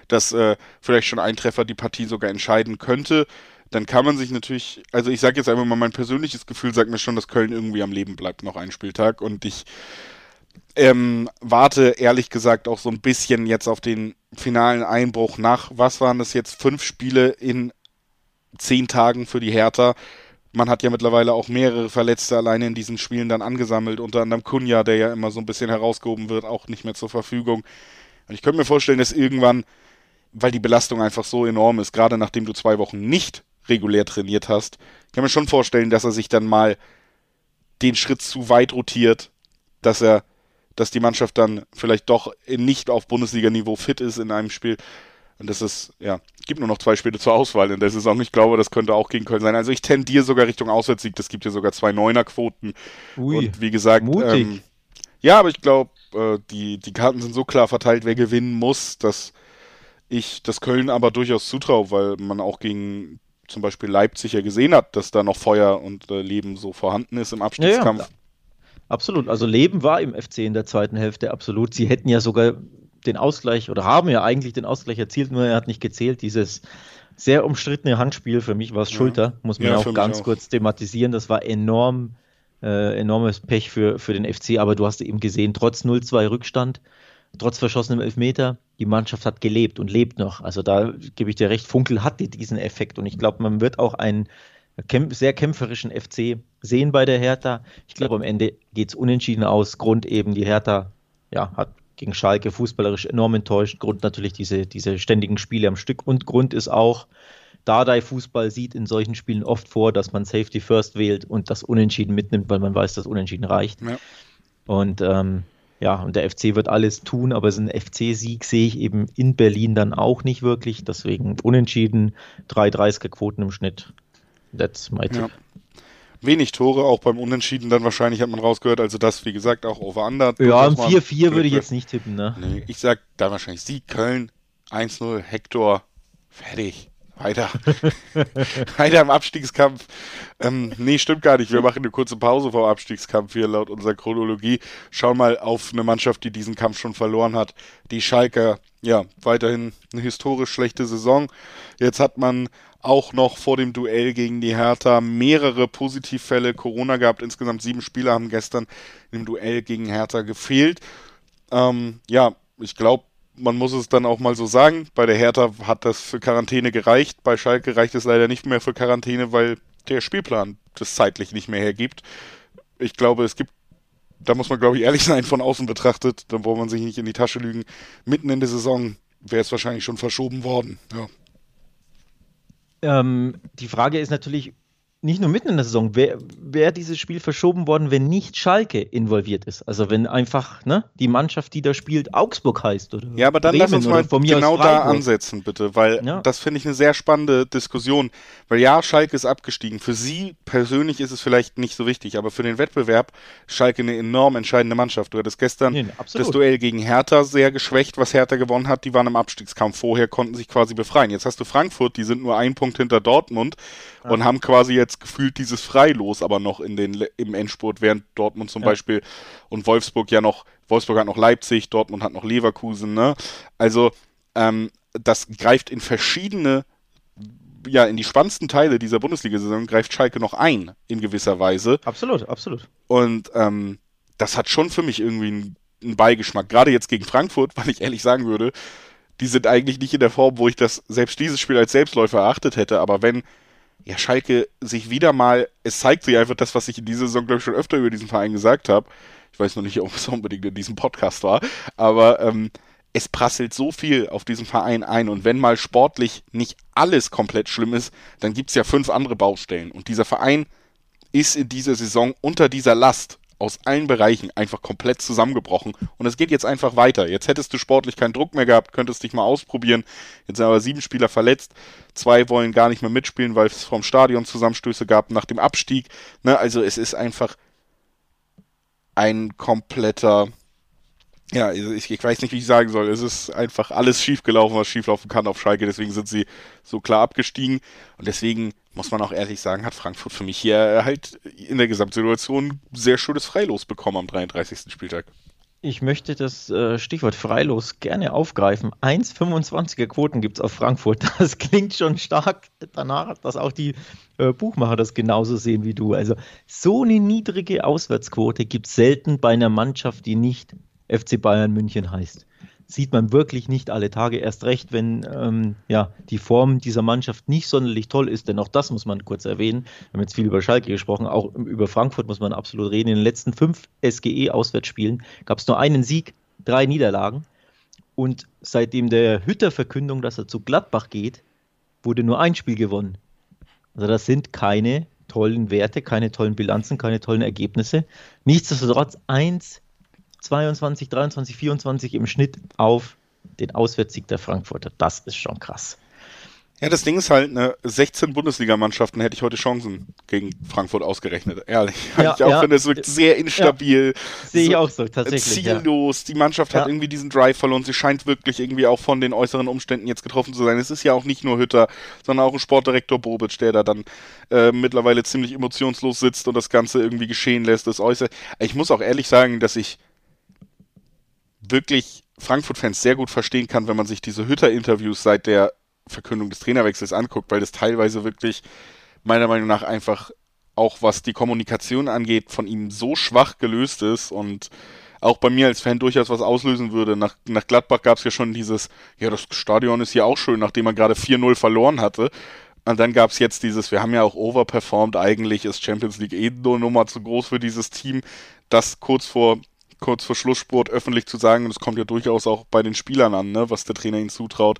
dass äh, vielleicht schon ein Treffer die Partie sogar entscheiden könnte dann kann man sich natürlich, also ich sage jetzt einfach mal, mein persönliches Gefühl sagt mir schon, dass Köln irgendwie am Leben bleibt noch einen Spieltag und ich ähm, warte ehrlich gesagt auch so ein bisschen jetzt auf den finalen Einbruch nach, was waren das jetzt, fünf Spiele in zehn Tagen für die Hertha. Man hat ja mittlerweile auch mehrere Verletzte alleine in diesen Spielen dann angesammelt, unter anderem Kunja, der ja immer so ein bisschen herausgehoben wird, auch nicht mehr zur Verfügung. Und ich könnte mir vorstellen, dass irgendwann, weil die Belastung einfach so enorm ist, gerade nachdem du zwei Wochen nicht regulär trainiert hast. Ich kann mir schon vorstellen, dass er sich dann mal den Schritt zu weit rotiert, dass er, dass die Mannschaft dann vielleicht doch nicht auf Bundesliga-Niveau fit ist in einem Spiel. Und das ist, ja, gibt nur noch zwei Spiele zur Auswahl in der Saison. Ich glaube, das könnte auch gegen Köln sein. Also ich tendiere sogar Richtung Auswärtssieg. Das gibt ja sogar zwei Neuner-Quoten. Und wie gesagt, ähm, ja, aber ich glaube, äh, die, die Karten sind so klar verteilt, wer gewinnen muss, dass ich das Köln aber durchaus zutraue, weil man auch gegen zum Beispiel Leipzig ja gesehen hat, dass da noch Feuer und äh, Leben so vorhanden ist im Abstiegskampf. Ja, ja. Absolut. Also Leben war im FC in der zweiten Hälfte absolut. Sie hätten ja sogar den Ausgleich oder haben ja eigentlich den Ausgleich erzielt, nur er hat nicht gezählt. Dieses sehr umstrittene Handspiel, für mich war es Schulter, muss man ja, auch ganz auch. kurz thematisieren. Das war enorm, äh, enormes Pech für, für den FC, aber du hast eben gesehen, trotz 0-2 Rückstand, trotz verschossenem Elfmeter, die Mannschaft hat gelebt und lebt noch. Also da gebe ich dir recht, Funkel hat diesen Effekt und ich glaube, man wird auch einen sehr kämpferischen FC sehen bei der Hertha. Ich glaube, am Ende geht es unentschieden aus. Grund eben, die Hertha ja, hat gegen Schalke fußballerisch enorm enttäuscht. Grund natürlich diese, diese ständigen Spiele am Stück. Und Grund ist auch, Dardai Fußball sieht in solchen Spielen oft vor, dass man Safety First wählt und das Unentschieden mitnimmt, weil man weiß, dass Unentschieden reicht. Ja. Und ähm, ja, und der FC wird alles tun, aber so einen FC-Sieg sehe ich eben in Berlin dann auch nicht wirklich. Deswegen Unentschieden, 3,30er Quoten im Schnitt. That's my tip. Ja wenig Tore, auch beim Unentschieden dann wahrscheinlich hat man rausgehört. Also das, wie gesagt, auch over-under. Ja, ein 4-4 würde ich jetzt nicht tippen, ne? Nee, ich sag da wahrscheinlich Sieg Köln, 1-0, Hector, fertig. Weiter. *laughs* Weiter im Abstiegskampf. Ähm, nee, stimmt gar nicht. Wir machen eine kurze Pause vor Abstiegskampf hier laut unserer Chronologie. Schauen mal auf eine Mannschaft, die diesen Kampf schon verloren hat. Die Schalker, ja, weiterhin eine historisch schlechte Saison. Jetzt hat man auch noch vor dem Duell gegen die Hertha mehrere Positivfälle Corona gehabt. Insgesamt sieben Spieler haben gestern im Duell gegen Hertha gefehlt. Ähm, ja, ich glaube, man muss es dann auch mal so sagen. Bei der Hertha hat das für Quarantäne gereicht. Bei Schalke reicht es leider nicht mehr für Quarantäne, weil der Spielplan das zeitlich nicht mehr hergibt. Ich glaube, es gibt, da muss man glaube ich ehrlich *laughs* sein, von außen betrachtet, da braucht man sich nicht in die Tasche lügen. Mitten in der Saison wäre es wahrscheinlich schon verschoben worden. Ja. Ähm, die Frage ist natürlich nicht nur mitten in der Saison, wäre wär dieses Spiel verschoben worden, wenn nicht Schalke involviert ist. Also wenn einfach ne, die Mannschaft, die da spielt, Augsburg heißt. Oder ja, aber dann Bremen lass uns mal genau da ansetzen, bitte, weil ja. das finde ich eine sehr spannende Diskussion. Weil ja, Schalke ist abgestiegen. Für sie persönlich ist es vielleicht nicht so wichtig, aber für den Wettbewerb Schalke eine enorm entscheidende Mannschaft. Du hattest gestern nee, das Duell gegen Hertha sehr geschwächt, was Hertha gewonnen hat. Die waren im Abstiegskampf vorher, konnten sich quasi befreien. Jetzt hast du Frankfurt, die sind nur ein Punkt hinter Dortmund ja. und haben quasi jetzt gefühlt dieses Freilos aber noch in den, im Endspurt, während Dortmund zum ja. Beispiel und Wolfsburg ja noch, Wolfsburg hat noch Leipzig, Dortmund hat noch Leverkusen, ne? Also, ähm, das greift in verschiedene, ja, in die spannendsten Teile dieser Bundesliga-Saison greift Schalke noch ein, in gewisser Weise. Absolut, absolut. Und ähm, das hat schon für mich irgendwie einen, einen Beigeschmack. Gerade jetzt gegen Frankfurt, *laughs* weil ich ehrlich sagen würde, die sind eigentlich nicht in der Form, wo ich das selbst dieses Spiel als Selbstläufer erachtet hätte. Aber wenn ja, Schalke sich wieder mal, es zeigt sich einfach das, was ich in dieser Saison, glaube ich, schon öfter über diesen Verein gesagt habe. Ich weiß noch nicht, ob es unbedingt in diesem Podcast war, aber ähm, es prasselt so viel auf diesen Verein ein und wenn mal sportlich nicht alles komplett schlimm ist, dann gibt es ja fünf andere Baustellen und dieser Verein ist in dieser Saison unter dieser Last aus allen Bereichen einfach komplett zusammengebrochen. Und es geht jetzt einfach weiter. Jetzt hättest du sportlich keinen Druck mehr gehabt, könntest dich mal ausprobieren. Jetzt sind aber sieben Spieler verletzt. Zwei wollen gar nicht mehr mitspielen, weil es vom Stadion Zusammenstöße gab nach dem Abstieg. Ne, also es ist einfach ein kompletter ja, ich, ich, weiß nicht, wie ich sagen soll. Es ist einfach alles schiefgelaufen, was schieflaufen kann auf Schalke. Deswegen sind sie so klar abgestiegen. Und deswegen muss man auch ehrlich sagen, hat Frankfurt für mich hier halt in der Gesamtsituation sehr schönes Freilos bekommen am 33. Spieltag. Ich möchte das äh, Stichwort Freilos gerne aufgreifen. 1,25er Quoten gibt es auf Frankfurt. *laughs* Das klingt schon stark danach, dass auch die äh, Buchmacher das genauso sehen wie du. Also so eine niedrige Auswärtsquote gibt es selten bei einer Mannschaft, die nicht FC Bayern München heißt. Sieht man wirklich nicht alle Tage, erst recht, wenn ähm, ja, die Form dieser Mannschaft nicht sonderlich toll ist, denn auch das muss man kurz erwähnen. Wir haben jetzt viel über Schalke gesprochen, auch über Frankfurt muss man absolut reden. In den letzten fünf SGE-Auswärtsspielen gab es nur einen Sieg, drei Niederlagen. Und seitdem der Hütter Verkündung, dass er zu Gladbach geht, wurde nur ein Spiel gewonnen. Also das sind keine tollen Werte, keine tollen Bilanzen, keine tollen Ergebnisse. Nichtsdestotrotz 1 22, 23, 24 im Schnitt auf den Auswärtssieg der Frankfurter. Das ist schon krass. Ja, das Ding ist halt, ne, 16 Bundesligamannschaften hätte ich heute Chancen gegen Frankfurt ausgerechnet. Ehrlich. *laughs* Ja, ich auch ja. finde, es wirkt sehr instabil. Ja. Sehe ich auch so, tatsächlich. Ziellos. Die Mannschaft hat irgendwie diesen Drive verloren. Sie scheint wirklich irgendwie auch von den äußeren Umständen jetzt getroffen zu sein. Es ist ja auch nicht nur Hütter, sondern auch ein Sportdirektor Bobic, der da dann äh, mittlerweile ziemlich emotionslos sitzt und das Ganze irgendwie geschehen lässt. Das äußere. Ich muss auch ehrlich sagen, dass ich wirklich Frankfurt-Fans sehr gut verstehen kann, wenn man sich diese Hütter-Interviews seit der Verkündung des Trainerwechsels anguckt, weil das teilweise wirklich meiner Meinung nach einfach auch was die Kommunikation angeht, von ihm so schwach gelöst ist und auch bei mir als Fan durchaus was auslösen würde. Nach, nach Gladbach gab es ja schon dieses, ja, das Stadion ist hier auch schön, nachdem man gerade 4-0 verloren hatte. Und dann gab es jetzt dieses, wir haben ja auch overperformed, eigentlich ist Champions League eh nur Nummer zu groß für dieses Team, das kurz vor kurz vor Schlusssport öffentlich zu sagen, und es kommt ja durchaus auch bei den Spielern an, ne, was der Trainer ihnen zutraut.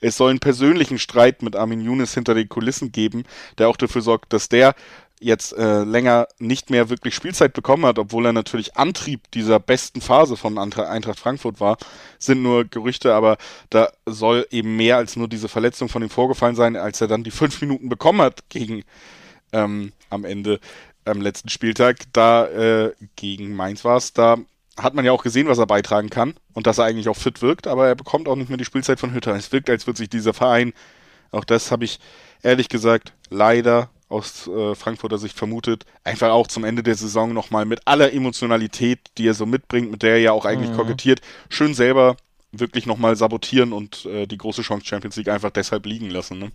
Es soll einen persönlichen Streit mit Armin Younes hinter den Kulissen geben, der auch dafür sorgt, dass der jetzt äh, länger nicht mehr wirklich Spielzeit bekommen hat, obwohl er natürlich Antrieb dieser besten Phase von Eintracht Frankfurt war, sind nur Gerüchte, aber da soll eben mehr als nur diese Verletzung von ihm vorgefallen sein, als er dann die fünf Minuten bekommen hat gegen ähm, am Ende am letzten Spieltag, da äh, gegen Mainz war es, da hat man ja auch gesehen, was er beitragen kann und dass er eigentlich auch fit wirkt, aber er bekommt auch nicht mehr die Spielzeit von Hütter. Es wirkt, als würde sich dieser Verein, auch das habe ich ehrlich gesagt leider aus äh, Frankfurter Sicht vermutet, einfach auch zum Ende der Saison nochmal mit aller Emotionalität, die er so mitbringt, mit der er ja auch eigentlich mhm. kokettiert, schön selber wirklich nochmal sabotieren und äh, die große Chance Champions League einfach deshalb liegen lassen. Ne?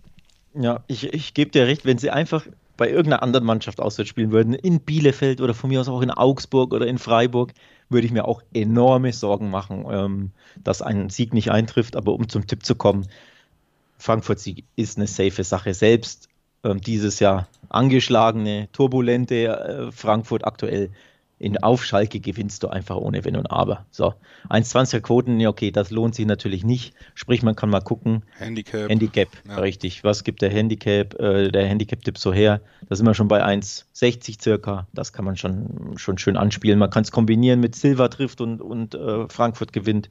Ja, ich, ich gebe dir recht, wenn sie einfach bei irgendeiner anderen Mannschaft auswärts spielen würden, in Bielefeld oder von mir aus auch in Augsburg oder in Freiburg, würde ich mir auch enorme Sorgen machen, ähm, dass ein Sieg nicht eintrifft. Aber um zum Tipp zu kommen, Frankfurt-Sieg ist eine safe Sache. Selbst ähm, dieses Jahr angeschlagene, turbulente äh, Frankfurt aktuell in auf Schalke gewinnst du einfach ohne Wenn und Aber. So, 1,20er Quoten, ja okay, das lohnt sich natürlich nicht. Sprich, man kann mal gucken. Handicap. Handicap, ja. richtig. Was gibt der Handicap, äh, der Handicap-Tipp so her? Da sind wir schon bei 1,60 circa. Das kann man schon, schon schön anspielen. Man kann es kombinieren mit Silver trifft und, und äh, Frankfurt gewinnt.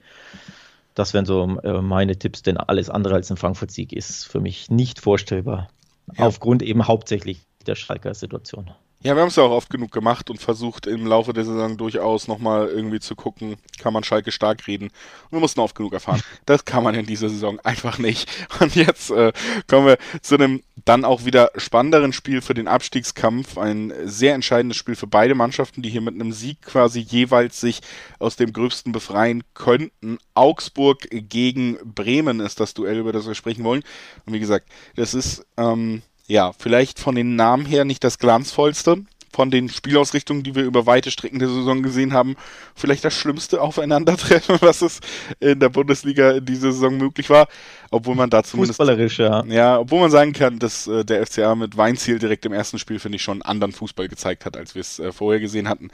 Das wären so äh, meine Tipps, denn alles andere als ein Frankfurt-Sieg ist für mich nicht vorstellbar. Ja. Aufgrund eben hauptsächlich der Schalker Situation. Ja, wir haben es ja auch oft genug gemacht und versucht im Laufe der Saison durchaus nochmal irgendwie zu gucken, kann man Schalke stark reden. Und wir mussten oft genug erfahren. *laughs* Das kann man in dieser Saison einfach nicht. Und jetzt äh, kommen wir zu einem dann auch wieder spannenderen Spiel für den Abstiegskampf. Ein sehr entscheidendes Spiel für beide Mannschaften, die hier mit einem Sieg quasi jeweils sich aus dem Gröbsten befreien könnten. Augsburg gegen Bremen ist das Duell, über das wir sprechen wollen. Und wie gesagt, das ist ähm, ja, vielleicht von den Namen her nicht das glanzvollste, von den Spielausrichtungen, die wir über weite Strecken der Saison gesehen haben, vielleicht das schlimmste Aufeinandertreffen, *laughs* was es in der Bundesliga in dieser Saison möglich war, obwohl man da zumindest fußballerisch ja, ja, obwohl man sagen kann, dass äh, der FCA mit Weinziel direkt im ersten Spiel finde ich schon anderen Fußball gezeigt hat, als wir es äh, vorher gesehen hatten.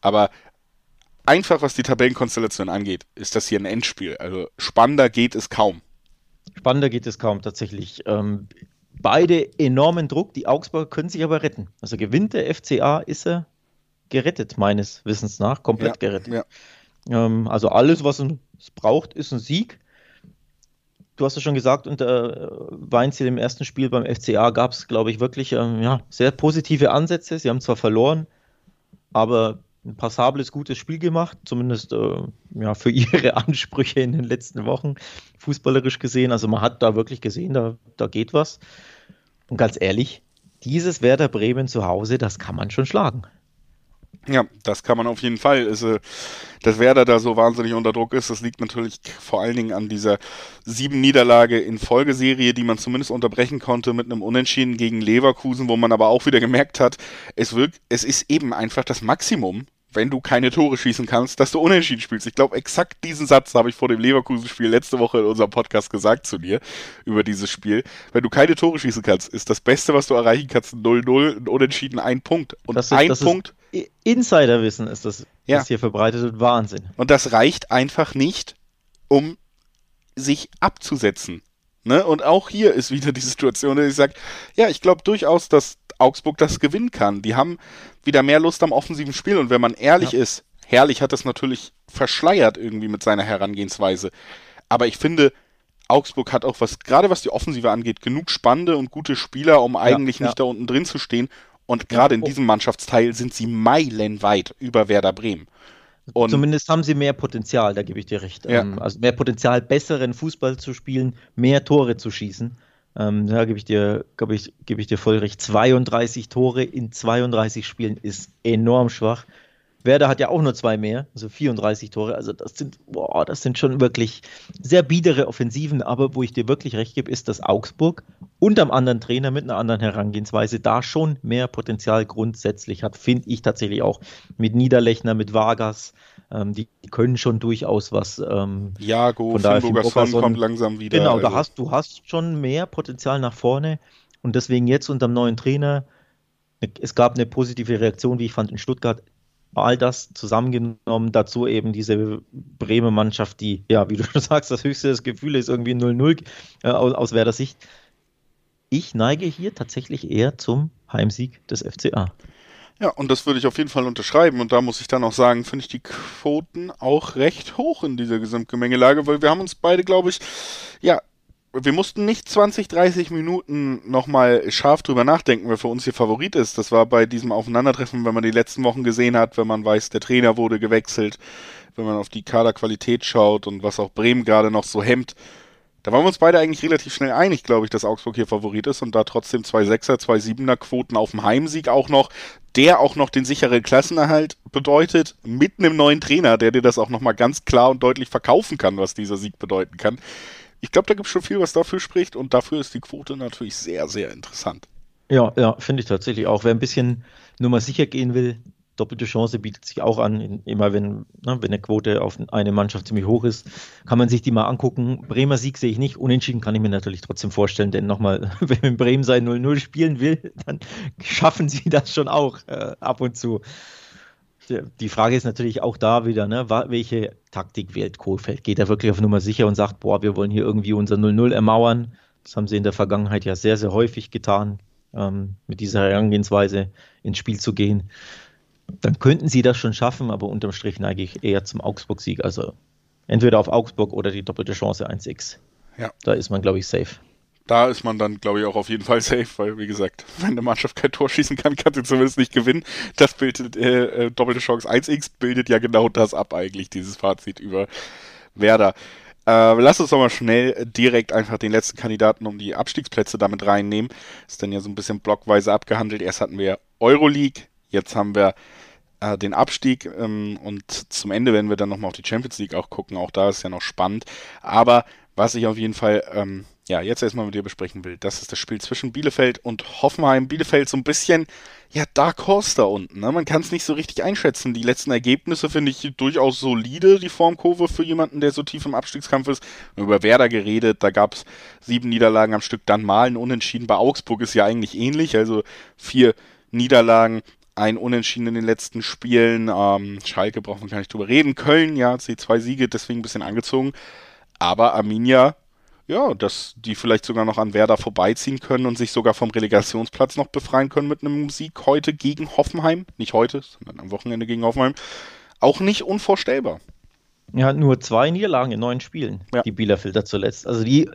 Aber einfach was die Tabellenkonstellation angeht, ist das hier ein Endspiel. Also spannender geht es kaum. Spannender geht es kaum tatsächlich. Ähm, beide enormen Druck. Die Augsburger können sich aber retten. Also gewinnt der FCA, ist er gerettet, meines Wissens nach, komplett ja, gerettet. Ja. Ähm, also alles, was es braucht, ist ein Sieg. Du hast es schon gesagt, unter äh, Weinziel im ersten Spiel beim FCA gab es, glaube ich, wirklich ähm, ja, sehr positive Ansätze. Sie haben zwar verloren, aber ein passables, gutes Spiel gemacht, zumindest äh, ja, für *laughs* ihre Ansprüche in den letzten Wochen, fußballerisch gesehen. Also man hat da wirklich gesehen, da, da geht was. Und ganz ehrlich, dieses Werder Bremen zu Hause, das kann man schon schlagen. Ja, das kann man auf jeden Fall. Also, dass Werder da so wahnsinnig unter Druck ist, das liegt natürlich vor allen Dingen an dieser sieben Niederlage in Folgeserie, die man zumindest unterbrechen konnte mit einem Unentschieden gegen Leverkusen, wo man aber auch wieder gemerkt hat, es wirkt, es ist eben einfach das Maximum, wenn du keine Tore schießen kannst, dass du unentschieden spielst. Ich glaube, exakt diesen Satz habe ich vor dem Leverkusen-Spiel letzte Woche in unserem Podcast gesagt zu dir über dieses Spiel. Wenn du keine Tore schießen kannst, ist das Beste, was du erreichen kannst, 0-0, ein Unentschieden, ein Punkt. Und das ist, ein Punkt. Insiderwissen ist das, ja. das hier verbreitet und Wahnsinn. Und das reicht einfach nicht, um sich abzusetzen. Ne? Und auch hier ist wieder die Situation, dass ich sage, ja, ich glaube durchaus, dass Augsburg das gewinnen kann. Die haben wieder mehr Lust am offensiven Spiel und wenn man ehrlich ja. ist, Herrlich hat das natürlich verschleiert irgendwie mit seiner Herangehensweise. Aber ich finde, Augsburg hat auch was, gerade was die Offensive angeht, genug spannende und gute Spieler, um eigentlich ja, nicht da unten drin zu stehen. Und gerade in diesem Mannschaftsteil sind sie meilenweit über Werder Bremen. Und Zumindest haben sie mehr Potenzial, da gebe ich dir recht. Ja. Ähm, also mehr Potenzial, besseren Fußball zu spielen, mehr Tore zu schießen. Ähm, da gebe ich, dir, ich, geb ich dir voll recht. 32 Tore in 32 Spielen ist enorm schwach. Werder hat ja auch nur zwei mehr, also 34 Tore. Also das sind, boah, das sind schon wirklich sehr biedere Offensiven. Aber wo ich dir wirklich recht gebe, ist, dass Augsburg unterm anderen Trainer mit einer anderen Herangehensweise da schon mehr Potenzial grundsätzlich hat, finde ich tatsächlich auch mit Niederlechner, mit Vargas. Ähm, die, die, können schon durchaus was. Ähm, Jago, Finnburger kommt langsam wieder. Genau, also. da hast du hast schon mehr Potenzial nach vorne und deswegen jetzt unter dem neuen Trainer. Es gab eine positive Reaktion, wie ich fand, in Stuttgart all das zusammengenommen, dazu eben diese Bremer Mannschaft, die, ja, wie du *laughs* schon sagst, das höchste des Gefühls ist irgendwie 0-0 äh, aus, aus Werder Sicht. Ich neige hier tatsächlich eher zum Heimsieg des FCA. Ja, und das würde ich auf jeden Fall unterschreiben. Und da muss ich dann auch sagen, finde ich die Quoten auch recht hoch in dieser Gesamtgemengelage, weil wir haben uns beide, glaube ich, ja, wir mussten nicht 20, 30 Minuten nochmal scharf drüber nachdenken, wer für uns hier Favorit ist. Das war bei diesem Aufeinandertreffen, wenn man die letzten Wochen gesehen hat, wenn man weiß, der Trainer wurde gewechselt, wenn man auf die Kaderqualität schaut und was auch Bremen gerade noch so hemmt. Da waren wir uns beide eigentlich relativ schnell einig, glaube ich, dass Augsburg hier Favorit ist und da trotzdem zwei Sechser, zwei Siebener Quoten auf dem Heimsieg auch noch, der auch noch den sicheren Klassenerhalt bedeutet, mit einem neuen Trainer, der dir das auch nochmal ganz klar und deutlich verkaufen kann, was dieser Sieg bedeuten kann ich glaube, da gibt es schon viel, was dafür spricht und dafür ist die Quote natürlich sehr, sehr interessant. Ja, ja, finde ich tatsächlich auch. Wer ein bisschen nur mal sicher gehen will, doppelte Chance bietet sich auch an. Immer wenn, ne, wenn eine Quote auf eine Mannschaft ziemlich hoch ist, kann man sich die mal angucken. Bremer Sieg sehe ich nicht. Unentschieden kann ich mir natürlich trotzdem vorstellen, denn nochmal, *laughs* wenn Bremen sein 0-0 spielen will, dann schaffen sie das schon auch äh, ab und zu die Frage ist natürlich auch da wieder, ne, welche Taktik wählt Kohlfeld? Geht er wirklich auf Nummer sicher und sagt, boah, wir wollen hier irgendwie unser 0-0 ermauern? Das haben sie in der Vergangenheit ja sehr, sehr häufig getan, ähm, mit dieser Herangehensweise ins Spiel zu gehen. Dann könnten sie das schon schaffen, aber unterm Strich neige ich eher zum Augsburg-Sieg. Also entweder auf Augsburg oder die doppelte Chance 1x. Ja. Da ist man, glaube ich, safe da ist man dann, glaube ich, auch auf jeden Fall safe, weil, wie gesagt, wenn eine Mannschaft kein Tor schießen kann, kann sie zumindest nicht gewinnen. Das bildet, äh, äh doppelte Chance 1x bildet ja genau das ab, eigentlich, dieses Fazit über Werder. Äh, lass uns doch mal schnell direkt einfach den letzten Kandidaten um die Abstiegsplätze damit reinnehmen. Ist dann ja so ein bisschen blockweise abgehandelt. Erst hatten wir Euroleague, jetzt haben wir äh, den Abstieg ähm, und zum Ende werden wir dann nochmal auf die Champions League auch gucken. Auch da ist ja noch spannend. Aber was ich auf jeden Fall ähm, ja, jetzt erstmal mit dir besprechen will. Das ist das Spiel zwischen Bielefeld und Hoffenheim. Bielefeld so ein bisschen, ja, Dark Horse da unten. Ne? Man kann es nicht so richtig einschätzen. Die letzten Ergebnisse finde ich durchaus solide, die Formkurve für jemanden, der so tief im Abstiegskampf ist. Über Werder geredet, da gab es sieben Niederlagen am Stück, dann mal ein Unentschieden. Bei Augsburg ist ja eigentlich ähnlich, also vier Niederlagen, ein Unentschieden in den letzten Spielen. Ähm, Schalke braucht man gar nicht drüber reden. Köln, ja, hat sie zwei Siege, deswegen ein bisschen angezogen. Aber Arminia ja, dass die vielleicht sogar noch an Werder vorbeiziehen können und sich sogar vom Relegationsplatz noch befreien können mit einem Sieg heute gegen Hoffenheim. Nicht heute, sondern am Wochenende gegen Hoffenheim. Auch nicht unvorstellbar. Ja, nur zwei Niederlagen in neun Spielen, ja. die Bielefelder zuletzt. Also die,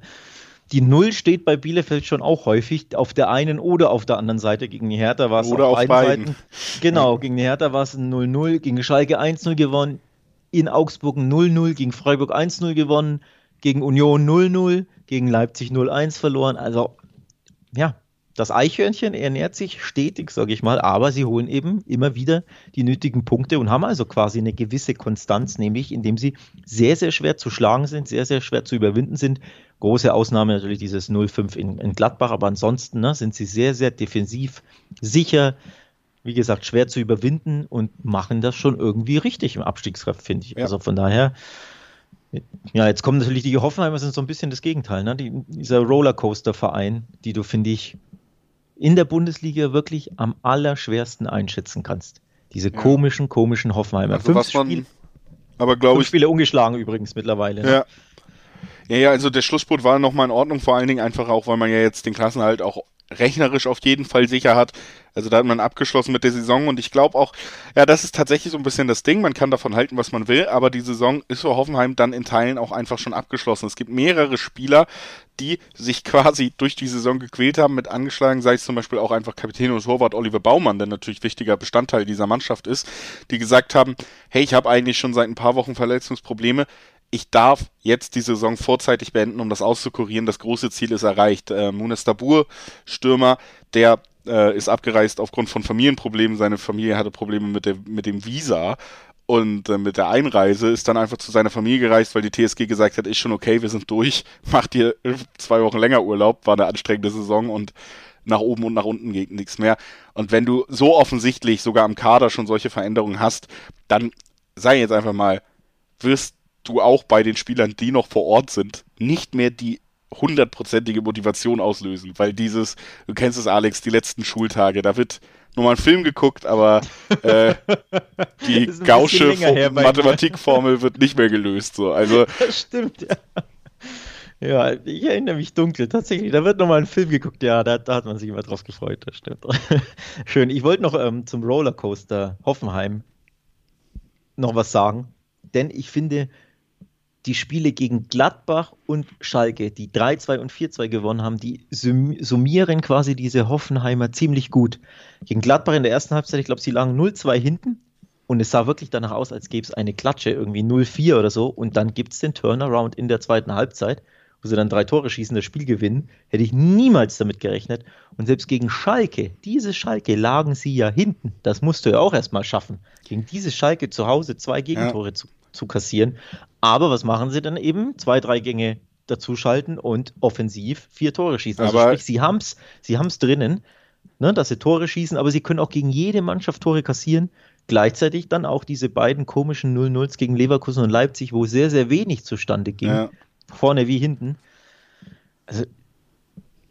die Null steht bei Bielefeld schon auch häufig auf der einen oder auf der anderen Seite. Gegen die Hertha war es auf, auf beiden, beiden, Seiten. Genau, gegen die Hertha war es ein 0-0, gegen Schalke 1-0 gewonnen, in Augsburg ein 0-0, gegen Freiburg 1-0 gewonnen, gegen Union 0-0, gegen Leipzig 0-1 verloren. Also, ja, das Eichhörnchen ernährt sich stetig, sage ich mal, aber sie holen eben immer wieder die nötigen Punkte und haben also quasi eine gewisse Konstanz, nämlich indem sie sehr, sehr schwer zu schlagen sind, sehr, sehr schwer zu überwinden sind. Große Ausnahme natürlich dieses 0-5 in, in, Gladbach, aber ansonsten ne, sind sie sehr, sehr defensiv, sicher, wie gesagt, schwer zu überwinden und machen das schon irgendwie richtig im Abstiegskampf, finde ich. Ja. Also von daher ja, jetzt kommen natürlich die Hoffenheimer sind so ein bisschen das Gegenteil, ne? Die, dieser Rollercoaster-Verein, die du, finde ich, in der Bundesliga wirklich am allerschwersten einschätzen kannst. Diese ja. komischen, komischen Hoffenheimer. Also Fünf was man, Spiele, aber glaube ich. Spiele ungeschlagen übrigens mittlerweile. Ne? Ja. Ja, also der Schlussspurt war nochmal in Ordnung, vor allen Dingen einfach auch, weil man ja jetzt den Klassenhalt auch rechnerisch auf jeden Fall sicher hat. Also da hat man abgeschlossen mit der Saison und ich glaube auch, ja, das ist tatsächlich so ein bisschen das Ding. Man kann davon halten, was man will, aber die Saison ist für Hoffenheim dann in Teilen auch einfach schon abgeschlossen. Es gibt mehrere Spieler, die sich quasi durch die Saison gequält haben mit angeschlagen, sei es zum Beispiel auch einfach Kapitän und Torwart Oliver Baumann, der natürlich wichtiger Bestandteil dieser Mannschaft ist, die gesagt haben, hey, ich habe eigentlich schon seit ein paar Wochen Verletzungsprobleme, ich darf jetzt die Saison vorzeitig beenden, um das auszukurieren. Das große Ziel ist erreicht. Äh, Munes Dabur, Stürmer, der äh, ist abgereist aufgrund von Familienproblemen. Seine Familie hatte Probleme mit, der, mit dem Visa und äh, mit der Einreise ist dann einfach zu seiner Familie gereist, weil die TSG gesagt hat, ist schon okay, wir sind durch, *laughs* macht ihr zwei Wochen länger Urlaub, war eine anstrengende Saison und nach oben und nach unten geht nichts mehr. Und wenn du so offensichtlich sogar am Kader schon solche Veränderungen hast, dann sei jetzt einfach mal, wirst du auch bei den Spielern, die noch vor Ort sind, nicht mehr die hundertprozentige Motivation auslösen, weil dieses, du kennst es Alex, die letzten Schultage, da wird nochmal ein Film geguckt, aber äh, *laughs* die gausche Mathematikformel wird nicht mehr gelöst. So. Also, *laughs* das stimmt, ja. Ja, ich erinnere mich dunkel, tatsächlich. Da wird nochmal ein Film geguckt, ja, da, da, hat man sich immer drauf gefreut, das stimmt. *laughs* Schön. Ich wollte noch ähm, zum Rollercoaster Hoffenheim noch was sagen, denn ich finde, die Spiele gegen Gladbach und Schalke, die 3-2 und 4-2 gewonnen haben, die summieren quasi diese Hoffenheimer ziemlich gut. Gegen Gladbach in der ersten Halbzeit, ich glaube, sie lagen 0-2 hinten und es sah wirklich danach aus, als gäbe es eine Klatsche, irgendwie 0-4 oder so. Und dann gibt es den Turnaround in der zweiten Halbzeit, wo sie dann drei Tore schießen, das Spiel gewinnen. Hätte ich niemals damit gerechnet. Und selbst gegen Schalke, diese Schalke, lagen sie ja hinten. Das musst du ja auch erstmal schaffen. Gegen diese Schalke zu Hause zwei Gegentore ja. zu zu kassieren. Aber was machen sie dann eben? Zwei, drei Gänge dazuschalten und offensiv vier Tore schießen. Also aber sprich, sie haben es sie haben's drinnen, ne, dass sie Tore schießen, aber sie können auch gegen jede Mannschaft Tore kassieren. Gleichzeitig dann auch diese beiden komischen 0-0s gegen Leverkusen und Leipzig, wo sehr, sehr wenig zustande ging. Ja. Vorne wie hinten. Also,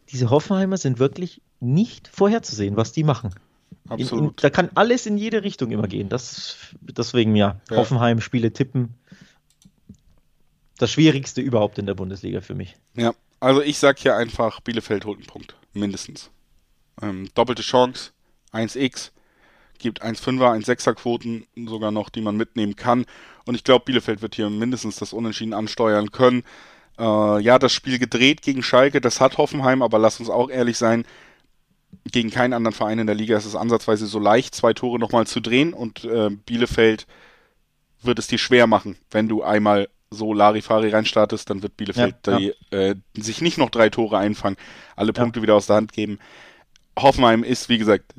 diese Hoffenheimer sind wirklich nicht vorherzusehen, was die machen. Absolut. In, in, da kann alles in jede Richtung immer gehen. Das, deswegen ja, ja. Hoffenheim Spiele tippen. Das Schwierigste überhaupt in der Bundesliga für mich. Ja, also ich sag hier einfach, Bielefeld holt einen Punkt. Mindestens. Ähm, doppelte Chance, 1x, gibt 1,5er, 1,6er Quoten sogar noch, die man mitnehmen kann. Und ich glaube, Bielefeld wird hier mindestens das Unentschieden ansteuern können. Äh, ja, das Spiel gedreht gegen Schalke, das hat Hoffenheim, aber lass uns auch ehrlich sein, gegen keinen anderen Verein in der Liga ist es ansatzweise so leicht, zwei Tore nochmal zu drehen und äh, Bielefeld wird es dir schwer machen, wenn du einmal so Larifari reinstartest, dann wird Bielefeld ja, die, ja. Äh, sich nicht noch drei Tore einfangen, alle Punkte ja. wieder aus der Hand geben. Hoffenheim ist, wie gesagt,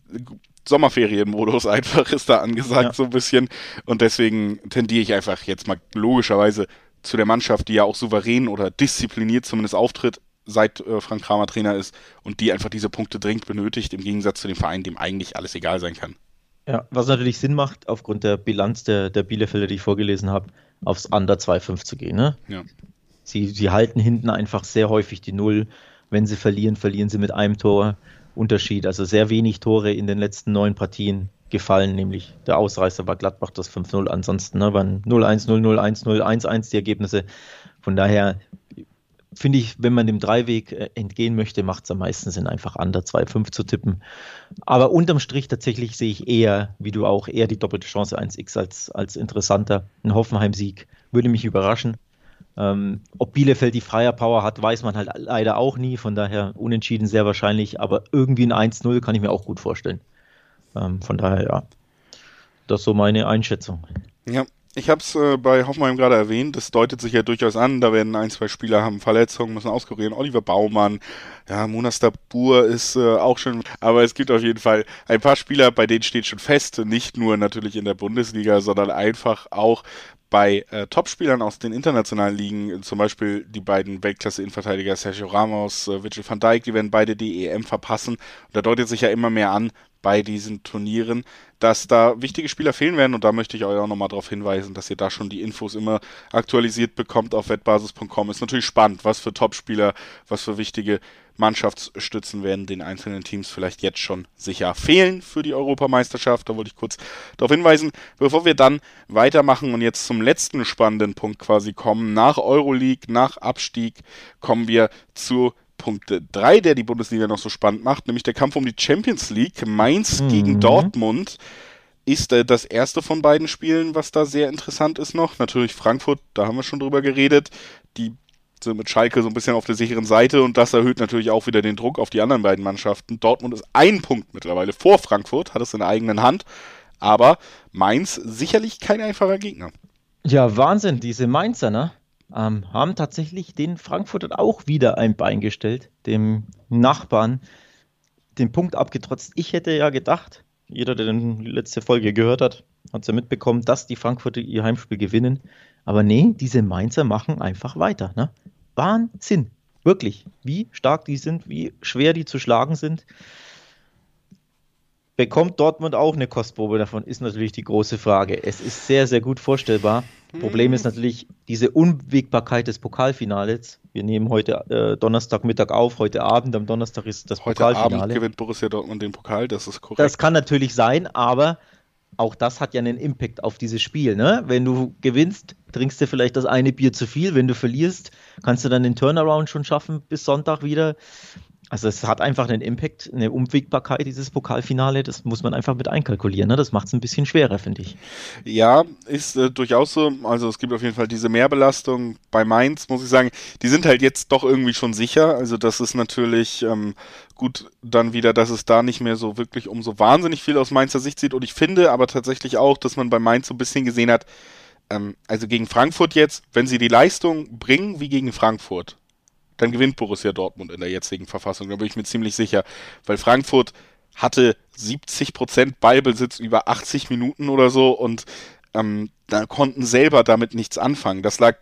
Sommerferienmodus *laughs* einfach ist da angesagt so ein bisschen und deswegen tendiere ich einfach jetzt mal logischerweise zu der Mannschaft, die ja auch souverän oder diszipliniert zumindest auftritt, seit äh, Frank Kramer Trainer ist und die einfach diese Punkte dringend benötigt, im Gegensatz zu dem Verein, dem eigentlich alles egal sein kann. Ja, was natürlich Sinn macht, aufgrund der Bilanz der, der Bielefelder, die ich vorgelesen habe, aufs Under 2,5 zu gehen. Ne? Ja. Sie, sie halten hinten einfach sehr häufig die Null. Wenn sie verlieren, verlieren sie mit einem Tor Unterschied. Also sehr wenig Tore in den letzten neun Partien gefallen, nämlich der Ausreißer war Gladbach das 5-0. Ansonsten ne, waren 0-1, 0-0, 1-0, 1-1 die Ergebnisse. Von daher finde ich, wenn man dem Dreiweg äh, entgehen möchte, macht es am meisten Sinn, einfach under 2,5 zu tippen. Aber unterm Strich tatsächlich sehe ich eher, wie du auch, eher die doppelte Chance 1x als, als interessanter. Ein Hoffenheim-Sieg würde mich überraschen. Ähm, ob Bielefeld die Freier Power hat, weiß man halt leider auch nie. Von daher unentschieden sehr wahrscheinlich. Aber irgendwie ein 1-0 kann ich mir auch gut vorstellen. Ähm, von daher, ja. Das ist so meine Einschätzung. Ja, ich habe es äh, bei Hoffenheim gerade erwähnt, das deutet sich ja durchaus an, da werden ein, zwei Spieler haben Verletzungen, müssen auskurieren. Oliver Baumann, ja, Munas Dabur ist äh, auch schon, aber es gibt auf jeden Fall ein paar Spieler, bei denen steht schon fest, nicht nur natürlich in der Bundesliga, sondern einfach auch bei äh, Topspielern aus den internationalen Ligen, zum Beispiel die beiden Weltklasse-Innenverteidiger Sergio Ramos, äh, Virgil van Dijk, die werden beide die EM verpassen. Und da deutet sich ja immer mehr an, bei diesen Turnieren, dass da wichtige Spieler fehlen werden und da möchte ich euch auch nochmal darauf hinweisen, dass ihr da schon die Infos immer aktualisiert bekommt auf wettbasis.com. Ist natürlich spannend, was für Topspieler, was für wichtige Mannschaftsstützen werden den einzelnen Teams vielleicht jetzt schon sicher fehlen für die Europameisterschaft. Da wollte ich kurz darauf hinweisen, bevor wir dann weitermachen und jetzt zum letzten spannenden Punkt quasi kommen. Nach Euroleague, nach Abstieg kommen wir zu Punkt 3, der die Bundesliga noch so spannend macht, nämlich der Kampf um die Champions League. Mainz mhm. gegen Dortmund ist äh, das erste von beiden Spielen, was da sehr interessant ist noch. Natürlich Frankfurt, da haben wir schon drüber geredet. Die sind mit Schalke so ein bisschen auf der sicheren Seite und das erhöht natürlich auch wieder den Druck auf die anderen beiden Mannschaften. Dortmund ist ein Punkt mittlerweile vor Frankfurt, hat es in der eigenen Hand, aber Mainz sicherlich kein einfacher Gegner. Ja, Wahnsinn, diese Mainzer, ne? Ähm, haben tatsächlich den Frankfurtern auch wieder ein Bein gestellt, dem Nachbarn den Punkt abgetrotzt. Ich hätte ja gedacht, jeder, der die letzte Folge gehört hat, hat es ja mitbekommen, dass die Frankfurter ihr Heimspiel gewinnen. Aber nee, diese Mainzer machen einfach weiter. Ne? Wahnsinn. Wirklich. Wie stark die sind, wie schwer die zu schlagen sind. Bekommt Dortmund auch eine Kostprobe davon, ist natürlich die große Frage. Es ist sehr, sehr gut vorstellbar. Problem ist hm. natürlich diese Unwägbarkeit des Pokalfinales. Wir nehmen heute äh, Donnerstagmittag auf, heute Abend, am Donnerstag ist das heute Pokalfinale. Heute Abend gewinnt Borussia Dortmund den Pokal, das ist korrekt. Das kann natürlich sein, aber auch das hat ja einen Impact auf dieses Spiel. Ne? Wenn du gewinnst, trinkst du vielleicht das eine Bier zu viel. Wenn du verlierst, kannst du dann den Turnaround schon schaffen bis Sonntag wieder. Also es hat einfach einen Impact, eine Umwegbarkeit, dieses Pokalfinale, das muss man einfach mit einkalkulieren. Ne? Das macht es ein bisschen schwerer, finde ich. Ja, ist äh, durchaus so. Also es gibt auf jeden Fall diese Mehrbelastung bei Mainz, muss ich sagen. Die sind halt jetzt doch irgendwie schon sicher. Also das ist natürlich ähm, gut dann wieder, dass es da nicht mehr so wirklich um so wahnsinnig viel aus Mainzer Sicht sieht. Und ich finde aber tatsächlich auch, dass man bei Mainz so ein bisschen gesehen hat, ähm, also gegen Frankfurt jetzt, wenn sie die Leistung bringen wie gegen Frankfurt, dann gewinnt Borussia Dortmund in der jetzigen Verfassung. Da bin ich mir ziemlich sicher. Weil Frankfurt hatte 70% Ballbesitz über 80 Minuten oder so und ähm, da konnten selber damit nichts anfangen. Das lag,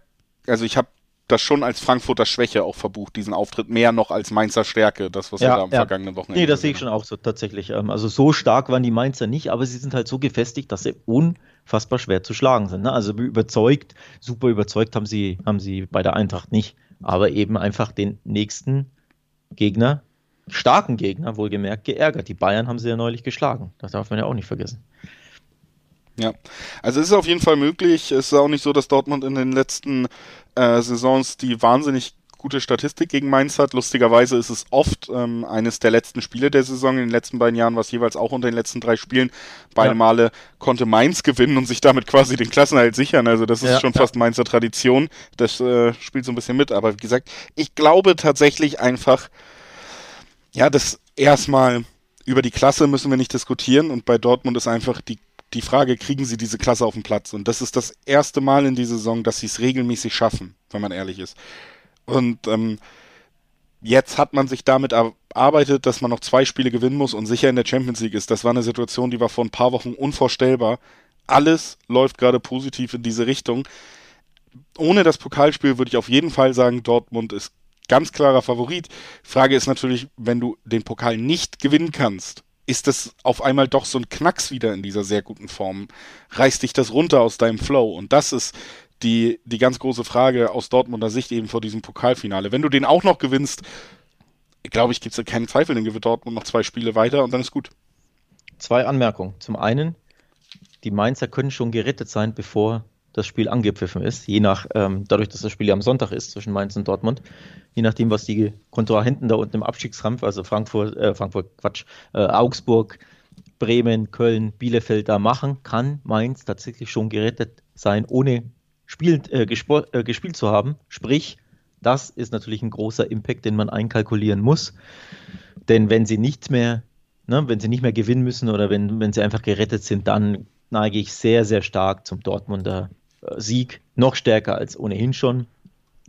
also ich habe das schon als Frankfurter Schwäche auch verbucht, diesen Auftritt mehr noch als Mainzer Stärke, das, was ja, wir da am ja. vergangenen Wochenende. Nee, das sehe ich schon auch so tatsächlich. Ähm, also so stark waren die Mainzer nicht, aber sie sind halt so gefestigt, dass sie unfassbar schwer zu schlagen sind. Ne? Also überzeugt, super überzeugt haben sie, haben sie bei der Eintracht nicht aber eben einfach den nächsten Gegner, starken Gegner, wohlgemerkt, geärgert. Die Bayern haben sie ja neulich geschlagen. Das darf man ja auch nicht vergessen. Ja, also es ist auf jeden Fall möglich. Es ist auch nicht so, dass Dortmund in den letzten äh, Saisons die wahnsinnig gute Statistik gegen Mainz hat. Lustigerweise ist es oft ähm, eines der letzten Spiele der Saison. In den letzten beiden Jahren war es jeweils auch unter den letzten drei Spielen. Beide ja. Male konnte Mainz gewinnen und sich damit quasi den Klassenhalt sichern. Also das ist ja, schon ja. fast Mainzer Tradition. Das äh, spielt so ein bisschen mit. Aber wie gesagt, ich glaube tatsächlich einfach, ja, das erstmal über die Klasse müssen wir nicht diskutieren. Und bei Dortmund ist einfach die die Frage, kriegen sie diese Klasse auf den Platz? Und das ist das erste Mal in dieser Saison, dass sie es regelmäßig schaffen, wenn man ehrlich ist. Und ähm, jetzt hat man sich damit erarbeitet, dass man noch zwei Spiele gewinnen muss und sicher in der Champions League ist. Das war eine Situation, die war vor ein paar Wochen unvorstellbar. Alles läuft gerade positiv in diese Richtung. Ohne das Pokalspiel würde ich auf jeden Fall sagen, Dortmund ist ganz klarer Favorit. Frage ist natürlich, wenn du den Pokal nicht gewinnen kannst, ist das auf einmal doch so ein Knacks wieder in dieser sehr guten Form? Reißt dich das runter aus deinem Flow? Und das ist die, die ganz große Frage aus Dortmunder Sicht eben vor diesem Pokalfinale. Wenn du den auch noch gewinnst, glaube ich, gibt es keinen Zweifel, dann gewinnt Dortmund noch zwei Spiele weiter und dann ist gut. Zwei Anmerkungen. Zum einen, die Mainzer können schon gerettet sein, bevor das Spiel angepfiffen ist, je nach, ähm, dadurch, dass das Spiel ja am Sonntag ist zwischen Mainz und Dortmund, je nachdem, was die Kontrahenten da unten im Abstiegskampf, also Frankfurt, äh, Frankfurt, Quatsch, äh, Augsburg, Bremen, Köln, Bielefeld da machen, kann Mainz tatsächlich schon gerettet sein, ohne spielt, äh, äh, gespielt zu haben. Sprich, das ist natürlich ein großer Impact, den man einkalkulieren muss. Denn wenn sie nicht mehr, ne, wenn sie nicht mehr gewinnen müssen oder wenn, wenn sie einfach gerettet sind, dann neige ich sehr, sehr stark zum Dortmunder äh, Sieg. Noch stärker als ohnehin schon.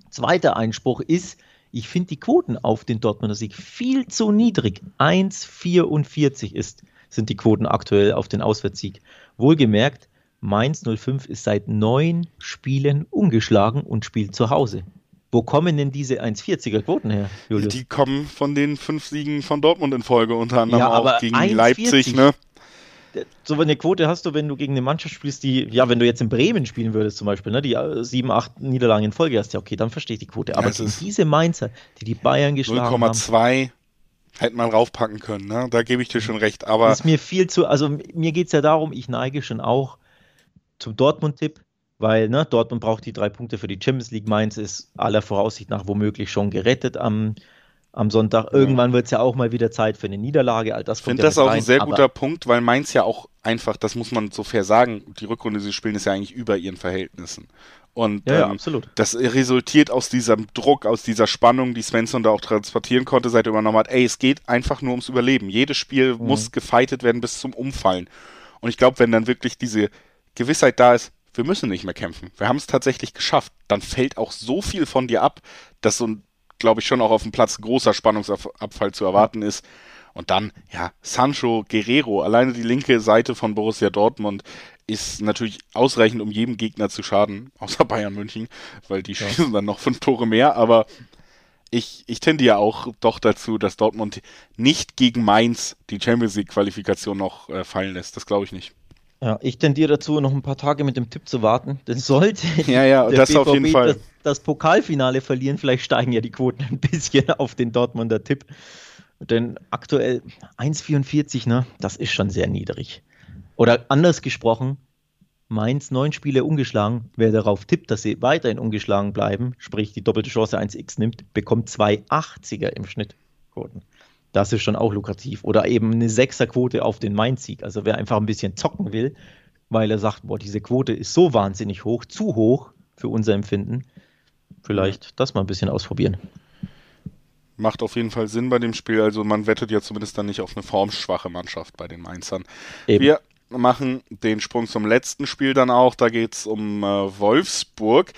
Zweiter Einspruch ist, ich finde die Quoten auf den Dortmunder Sieg viel zu niedrig. 1,44 ist, sind die Quoten aktuell auf den Auswärtssieg. Wohlgemerkt, Mainz 05 ist seit neun Spielen ungeschlagen und spielt zu Hause. Wo kommen denn diese 1,40er Quoten her, Julius? Die kommen von den fünf Siegen von Dortmund in Folge, unter anderem ja, auch gegen Leipzig, ne? So eine Quote hast du, wenn du gegen eine Mannschaft spielst, die, ja, wenn du jetzt in Bremen spielen würdest zum Beispiel, ne, die äh, sieben, acht Niederlagen in Folge hast, ja, okay, dann verstehe ich die Quote. Aber ja, diese Mainzer, die die Bayern geschlagen 0, haben. 0,2 hätte man raufpacken können, ne? Da gebe ich dir schon recht. Aber das ist mir viel zu, also mir geht es ja darum, ich neige schon auch zum Dortmund-Tipp weil ne, Dortmund braucht die drei Punkte für die Champions League. Mainz ist aller Voraussicht nach womöglich schon gerettet am, am Sonntag. Irgendwann wird es ja auch mal wieder Zeit für eine Niederlage. All das ich finde das auch rein, ein sehr guter Punkt, weil Mainz ja auch einfach, das muss man so fair sagen, die Rückrunde, die sie spielen, ist ja eigentlich über ihren Verhältnissen. Und ja, ähm, ja, das resultiert aus diesem Druck, aus dieser Spannung, die Svensson da auch transportieren konnte, seit er übernommen hat. Ey, es geht einfach nur ums Überleben. Jedes Spiel mhm. muss gefeitet werden bis zum Umfallen. Und ich glaube, wenn dann wirklich diese Gewissheit da ist, wir müssen nicht mehr kämpfen. Wir haben es tatsächlich geschafft. Dann fällt auch so viel von dir ab, dass so ein, glaube ich, schon auch auf dem Platz großer Spannungsabfall zu erwarten ist. Und dann, ja, Sancho, Guerrero, alleine die linke Seite von Borussia Dortmund ist natürlich ausreichend, um jedem Gegner zu schaden, *laughs* außer Bayern München, weil die ja. schießen dann noch fünf Tore mehr, aber ich, ich tendiere auch doch dazu, dass Dortmund nicht gegen Mainz die Champions League Qualifikation noch äh, fallen lässt. Das glaube ich nicht. Ja, ich tendiere dazu, noch ein paar Tage mit dem Tipp zu warten. Denn sollte *laughs* ja, ja, der das BVB auf jeden Fall. Das, das, Pokalfinale verlieren, vielleicht steigen ja die Quoten ein bisschen auf den Dortmunder Tipp. Denn aktuell 1,44, ne, das ist schon sehr niedrig. Oder anders gesprochen, Mainz neun Spiele ungeschlagen. Wer darauf tippt, dass sie weiterhin ungeschlagen bleiben, sprich die doppelte Chance 1x nimmt, bekommt 2,80er im Schnitt Quoten. Das ist schon auch lukrativ. Oder eben eine Sechserquote auf den Mainz-Sieg. Also wer einfach ein bisschen zocken will, weil er sagt, boah, diese Quote ist so wahnsinnig hoch, zu hoch für unser Empfinden, vielleicht das mal ein bisschen ausprobieren. Macht auf jeden Fall Sinn bei dem Spiel. Also man wettet ja zumindest dann nicht auf eine formschwache Mannschaft bei den Mainzern. Eben. Wir machen den Sprung zum letzten Spiel dann auch. Da geht es um äh, Wolfsburg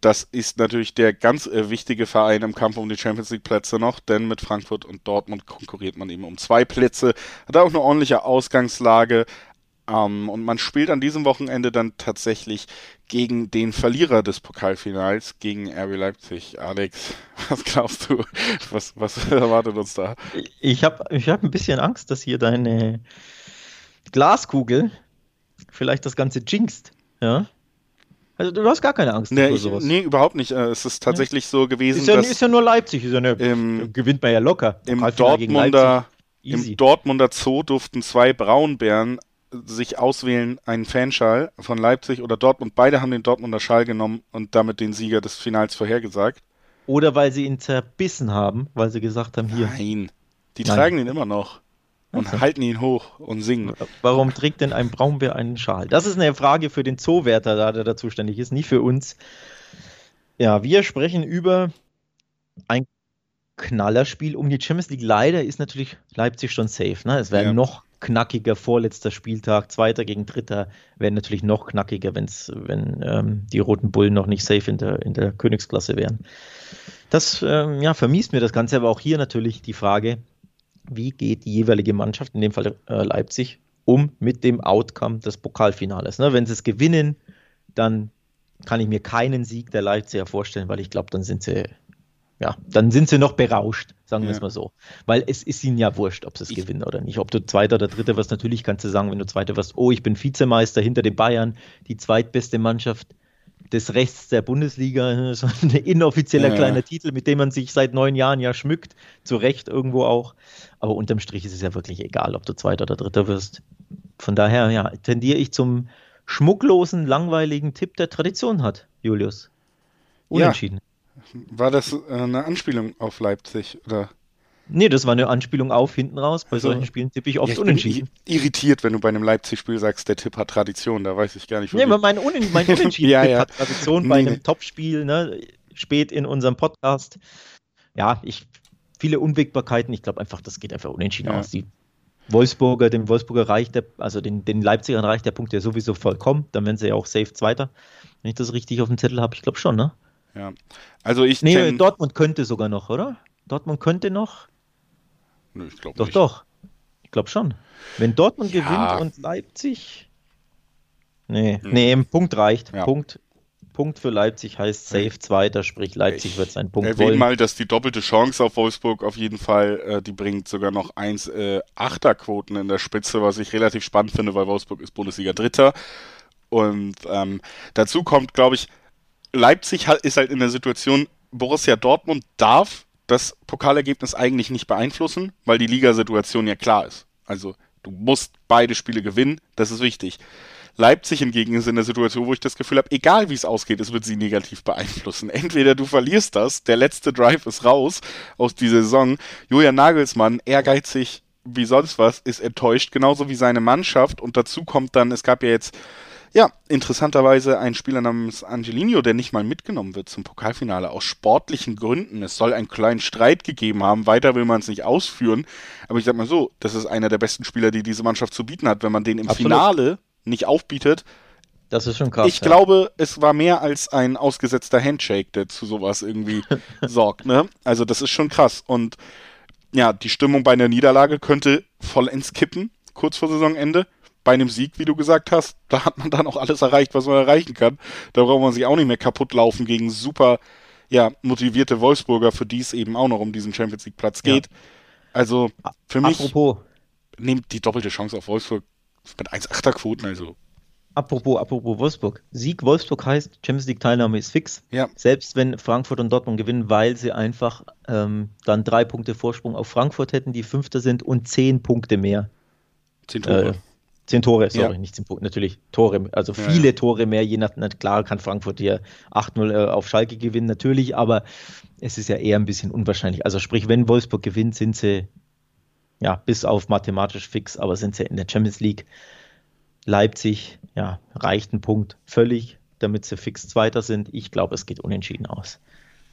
das ist natürlich der ganz äh, wichtige Verein im Kampf um die Champions League Plätze noch, denn mit Frankfurt und Dortmund konkurriert man eben um zwei Plätze, hat auch eine ordentliche Ausgangslage. Ähm, und man spielt an diesem Wochenende dann tatsächlich gegen den Verlierer des Pokalfinals, gegen RB Leipzig. Alex, *laughs* was glaubst du? Was, was *laughs* erwartet uns da? Ich habe ich hab ein bisschen Angst, dass hier deine Glaskugel vielleicht das Ganze jinxt. Ja? Also du hast gar keine Angst nee, vor sowas. nee, überhaupt nicht. Äh, es ist tatsächlich ja. so gewesen, ist ja, dass... Ist ja nur Leipzig, ist ja eine, im, gewinnt man ja locker. Im Dortmunder, Im Dortmunder Zoo durften zwei Braunbären sich auswählen, einen Fanschal von Leipzig oder Dortmund. Beide haben den Dortmunder Schal genommen und damit den Sieger des Finals vorhergesagt. Oder weil sie ihn zerbissen haben, weil sie gesagt haben, hier. Nein, die Nein. tragen ihn immer noch und okay. halten ihn hoch und singen. Warum trägt denn ein Braunbär einen Schal? Das ist eine Frage für den Zoowärter, da der da zuständig ist, nicht für uns. Ja, wir sprechen über ein Knallerspiel um die Champions League. Leider ist natürlich Leipzig schon safe. Ne? Es wäre ja. noch knackiger vorletzter Spieltag, zweiter gegen dritter, wäre natürlich noch knackiger, wenn's, wenn ähm, die Roten Bullen noch nicht safe in der, in der Königsklasse wären. Das ähm, ja, vermiest mir das Ganze, aber auch hier natürlich die Frage, wie geht die jeweilige Mannschaft, in dem Fall äh, Leipzig, um mit dem Outcome des Pokalfinales. Ne? Wenn sie es gewinnen, dann kann ich mir keinen Sieg der Leipziger vorstellen, weil ich glaube, dann sind sie, ja, dann sind sie noch berauscht, sagen wir es mal so. Weil es ist ihnen ja wurscht, ob sie es gewinnen oder nicht. Ob du Zweiter oder Dritter wirst, natürlich kannst du sagen, wenn du Zweiter wirst, oh, ich bin Vizemeister hinter den Bayern, die zweitbeste Mannschaft des Rechts der Bundesliga, *laughs* so ein inoffizieller ja. kleiner Titel, mit dem man sich seit neun Jahren ja schmückt, zu Recht irgendwo auch. Aber unterm Strich ist es ja wirklich egal, ob du Zweiter oder Dritter wirst. Von daher, ja, tendiere ich zum schmucklosen, langweiligen Tipp, der Tradition hat, Julius. Unentschieden. Ja. War das äh, eine Anspielung auf Leipzig oder? Nee, das war eine Anspielung auf hinten raus. Bei solchen Spielen tippe ich oft ja, ich unentschieden. irritiert, wenn du bei einem Leipzig-Spiel sagst, der Tipp hat Tradition. Da weiß ich gar nicht, wo Nee, mein, Unen mein *laughs* Unentschieden ja, ja. hat Tradition nee, bei einem nee. Topspiel, ne? spät in unserem Podcast. Ja, ich viele Unwägbarkeiten. Ich glaube einfach, das geht einfach unentschieden aus. Die Wolfsburger, dem Wolfsburger reicht der, also den, den Leipzigern reicht der Punkt ja sowieso vollkommen. Dann werden sie ja auch safe Zweiter. Wenn ich das richtig auf dem Zettel habe, ich glaube schon, ne? Ja. Also ich. Nee, Dortmund könnte sogar noch, oder? Dortmund könnte noch. Nö, ich glaube Doch, nicht. doch. Ich glaube schon. Wenn Dortmund ja. gewinnt und Leipzig. Nee, hm. nee, Punkt reicht. Ja. Punkt. Punkt für Leipzig heißt safe Zweiter, sprich Leipzig ich wird seinen Punkt erwähne wollen. mal, dass die doppelte Chance auf Wolfsburg auf jeden Fall, äh, die bringt sogar noch 1 äh, Achterquoten in der Spitze, was ich relativ spannend finde, weil Wolfsburg ist Bundesliga Dritter. Und ähm, dazu kommt, glaube ich, Leipzig ist halt in der Situation, Borussia Dortmund darf das Pokalergebnis eigentlich nicht beeinflussen, weil die Ligasituation ja klar ist. Also du musst beide Spiele gewinnen, das ist wichtig. Leipzig hingegen ist in der Situation, wo ich das Gefühl habe, egal wie es ausgeht, es wird sie negativ beeinflussen. Entweder du verlierst das, der letzte Drive ist raus aus dieser Saison. Julian Nagelsmann, ehrgeizig wie sonst was, ist enttäuscht, genauso wie seine Mannschaft. Und dazu kommt dann, es gab ja jetzt ja, interessanterweise ein Spieler namens Angelino, der nicht mal mitgenommen wird zum Pokalfinale aus sportlichen Gründen. Es soll einen kleinen Streit gegeben haben, weiter will man es nicht ausführen. Aber ich sag mal so, das ist einer der besten Spieler, die diese Mannschaft zu bieten hat. Wenn man den im Absolut. Finale nicht aufbietet, das ist schon krass. Ich ja. glaube, es war mehr als ein ausgesetzter Handshake, der zu sowas irgendwie *laughs* sorgt. Ne? Also das ist schon krass. Und ja, die Stimmung bei einer Niederlage könnte vollends kippen, kurz vor Saisonende bei einem Sieg, wie du gesagt hast, da hat man dann auch alles erreicht, was man erreichen kann. Da braucht man sich auch nicht mehr kaputt laufen gegen super ja, motivierte Wolfsburger, für die es eben auch noch um diesen Champions League Platz geht. Ja. Also für mich apropos, nehmt die doppelte Chance auf Wolfsburg mit 1,8er Quoten, also Apropos, apropos Wolfsburg. Sieg Wolfsburg heißt, Champions League Teilnahme ist fix. Ja. Selbst wenn Frankfurt und Dortmund gewinnen, weil sie einfach ähm, dann drei Punkte Vorsprung auf Frankfurt hätten, die Fünfter sind und zehn Punkte mehr. Zehn Tore. Äh, Zehn Tore, sorry, ja. nicht zehn Punkte, natürlich Tore, also viele ja, Tore mehr, je nach, klar kann Frankfurt hier 8-0 äh, auf Schalke gewinnen, natürlich, aber es ist ja eher ein bisschen unwahrscheinlich. Also sprich, wenn Wolfsburg gewinnt, sind sie ja bis auf mathematisch fix, aber sind sie in der Champions League. Leipzig, ja, reicht ein Punkt völlig, damit sie fix Zweiter sind. Ich glaube, es geht unentschieden aus.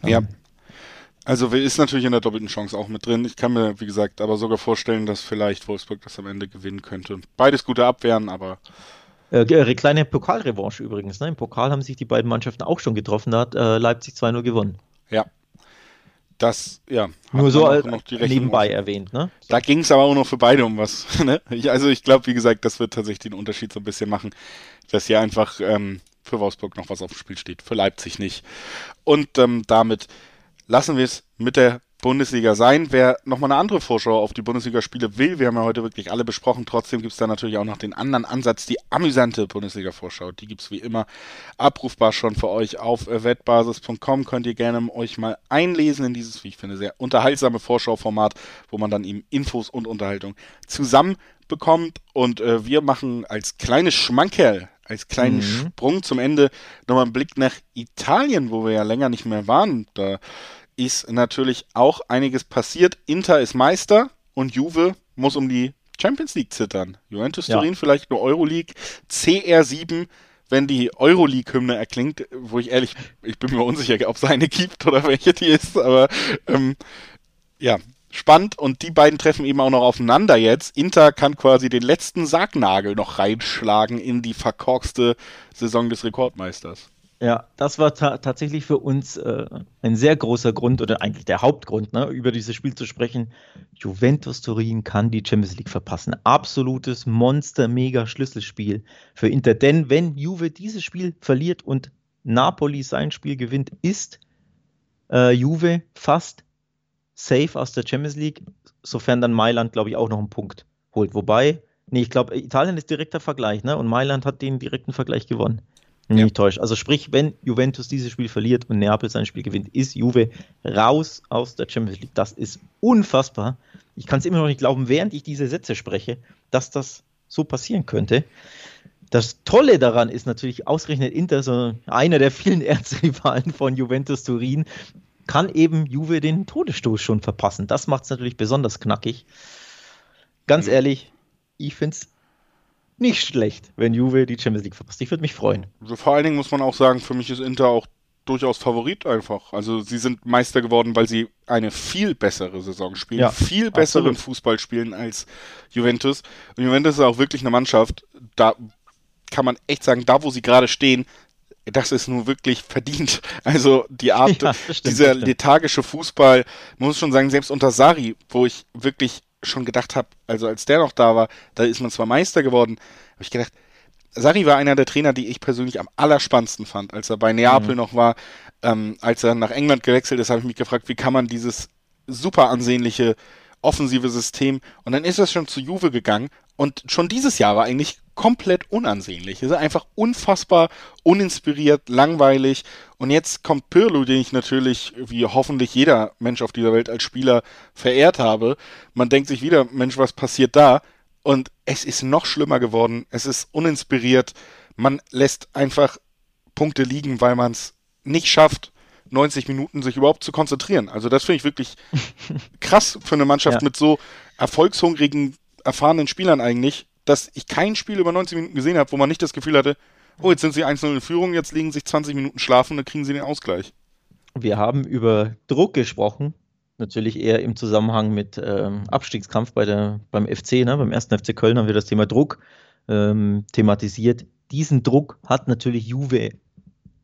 Ja, ähm, also ist natürlich in der doppelten Chance auch mit drin. Ich kann mir, wie gesagt, aber sogar vorstellen, dass vielleicht Wolfsburg das am Ende gewinnen könnte. Beides gute Abwehren, aber. Äh, äh kleine Pokalrevanche übrigens. Ne? Im Pokal haben sich die beiden Mannschaften auch schon getroffen. Da hat äh, Leipzig 2-0 gewonnen. Ja. Das, ja. Nur so noch nebenbei erwähnt, ne? Da ging es aber auch noch für beide um was. *laughs* Ne? Ich, also ich glaube, wie gesagt, das wird tatsächlich den Unterschied so ein bisschen machen, dass hier einfach ähm, für Wolfsburg noch was auf dem Spiel steht, für Leipzig nicht. Und ähm, damit lassen wir es mit der Bundesliga sein. Wer nochmal eine andere Vorschau auf die Bundesligaspiele will, wir haben ja heute wirklich alle besprochen, trotzdem gibt es da natürlich auch noch den anderen Ansatz, die amüsante Bundesliga-Vorschau. Die gibt es wie immer abrufbar schon für euch auf wettbasis.com. Könnt ihr gerne euch mal einlesen in dieses, wie ich finde, sehr unterhaltsame Vorschauformat, wo man dann eben Infos und Unterhaltung zusammen bekommt. Und äh, wir machen als kleines Schmankerl als kleinen mhm. Sprung zum Ende nochmal einen Blick nach Italien, wo wir ja länger nicht mehr waren. Da ist natürlich auch einiges passiert. Inter ist Meister und Juve muss um die Champions League zittern. Juventus ja. Turin vielleicht nur Euroleague. CR7, wenn die Euroleague-Hymne erklingt, wo ich ehrlich, ich bin mir unsicher, ob es eine gibt oder welche die ist, aber ähm, ja, spannend und die beiden treffen eben auch noch aufeinander jetzt. Inter kann quasi den letzten Sargnagel noch reinschlagen in die verkorkste Saison des Rekordmeisters. Ja, das war ta tatsächlich für uns äh, ein sehr großer Grund oder eigentlich der Hauptgrund, ne, über dieses Spiel zu sprechen. Juventus Turin kann die Champions League verpassen. Absolutes Monster, mega Schlüsselspiel für Inter. Denn wenn Juve dieses Spiel verliert und Napoli sein Spiel gewinnt, ist äh, Juve fast safe aus der Champions League, sofern dann Mailand, glaube ich, auch noch einen Punkt holt. Wobei, nee, ich glaube, Italien ist direkter Vergleich, ne? Und Mailand hat den direkten Vergleich gewonnen. Ja. Nicht täuscht. Also sprich, wenn Juventus dieses Spiel verliert und Neapel sein Spiel gewinnt, ist Juve raus aus der Champions League. Das ist unfassbar. Ich kann es immer noch nicht glauben, während ich diese Sätze spreche, dass das so passieren könnte. Das Tolle daran ist natürlich ausgerechnet Inter, so einer der vielen *laughs* Erzrivalen von Juventus Turin, kann eben Juve den Todesstoß schon verpassen. Das macht es natürlich besonders knackig. Ganz mhm. ehrlich, ich finde es nicht schlecht, wenn Juve die Champions League verpasst. Ich würde mich freuen. Also vor allen Dingen muss man auch sagen, für mich ist Inter auch durchaus Favorit einfach. Also sie sind Meister geworden, weil sie eine viel bessere Saison spielen, ja, viel besseren absolut. Fußball spielen als Juventus. Und Juventus ist auch wirklich eine Mannschaft, da kann man echt sagen, da wo sie gerade stehen, das ist nun wirklich verdient. *laughs* Also die Art, *laughs* ja, stimmt, dieser lethargische Fußball, muss schon sagen, selbst unter Sari, wo ich wirklich schon gedacht habe, also als der noch da war, da ist man zwar Meister geworden, habe ich gedacht, Sarri war einer der Trainer, die ich persönlich am allerspannendsten fand, als er bei Neapel mhm. noch war. Ähm, als er nach England gewechselt ist, habe ich mich gefragt, wie kann man dieses super ansehnliche offensive System und dann ist er schon zu Juve gegangen und schon dieses Jahr war eigentlich komplett unansehnlich. Er ist einfach unfassbar uninspiriert, langweilig. Und jetzt kommt Pirlo, den ich natürlich, wie hoffentlich jeder Mensch auf dieser Welt als Spieler verehrt habe. Man denkt sich wieder, Mensch, was passiert da? Und es ist noch schlimmer geworden. Es ist uninspiriert. Man lässt einfach Punkte liegen, weil man es nicht schafft, 90 Minuten sich überhaupt zu konzentrieren. Also das finde ich wirklich *laughs* krass für eine Mannschaft ja. mit so erfolgshungrigen, erfahrenen Spielern eigentlich, dass ich kein Spiel über 90 Minuten gesehen habe, wo man nicht das Gefühl hatte, oh, jetzt sind sie 1-0 in Führung, jetzt legen sich 20 Minuten schlafen, dann kriegen sie den Ausgleich. Wir haben über Druck gesprochen, natürlich eher im Zusammenhang mit ähm, Abstiegskampf bei der, beim FC, ne? beim ersten FC Köln haben wir das Thema Druck ähm, thematisiert. Diesen Druck hat natürlich Juve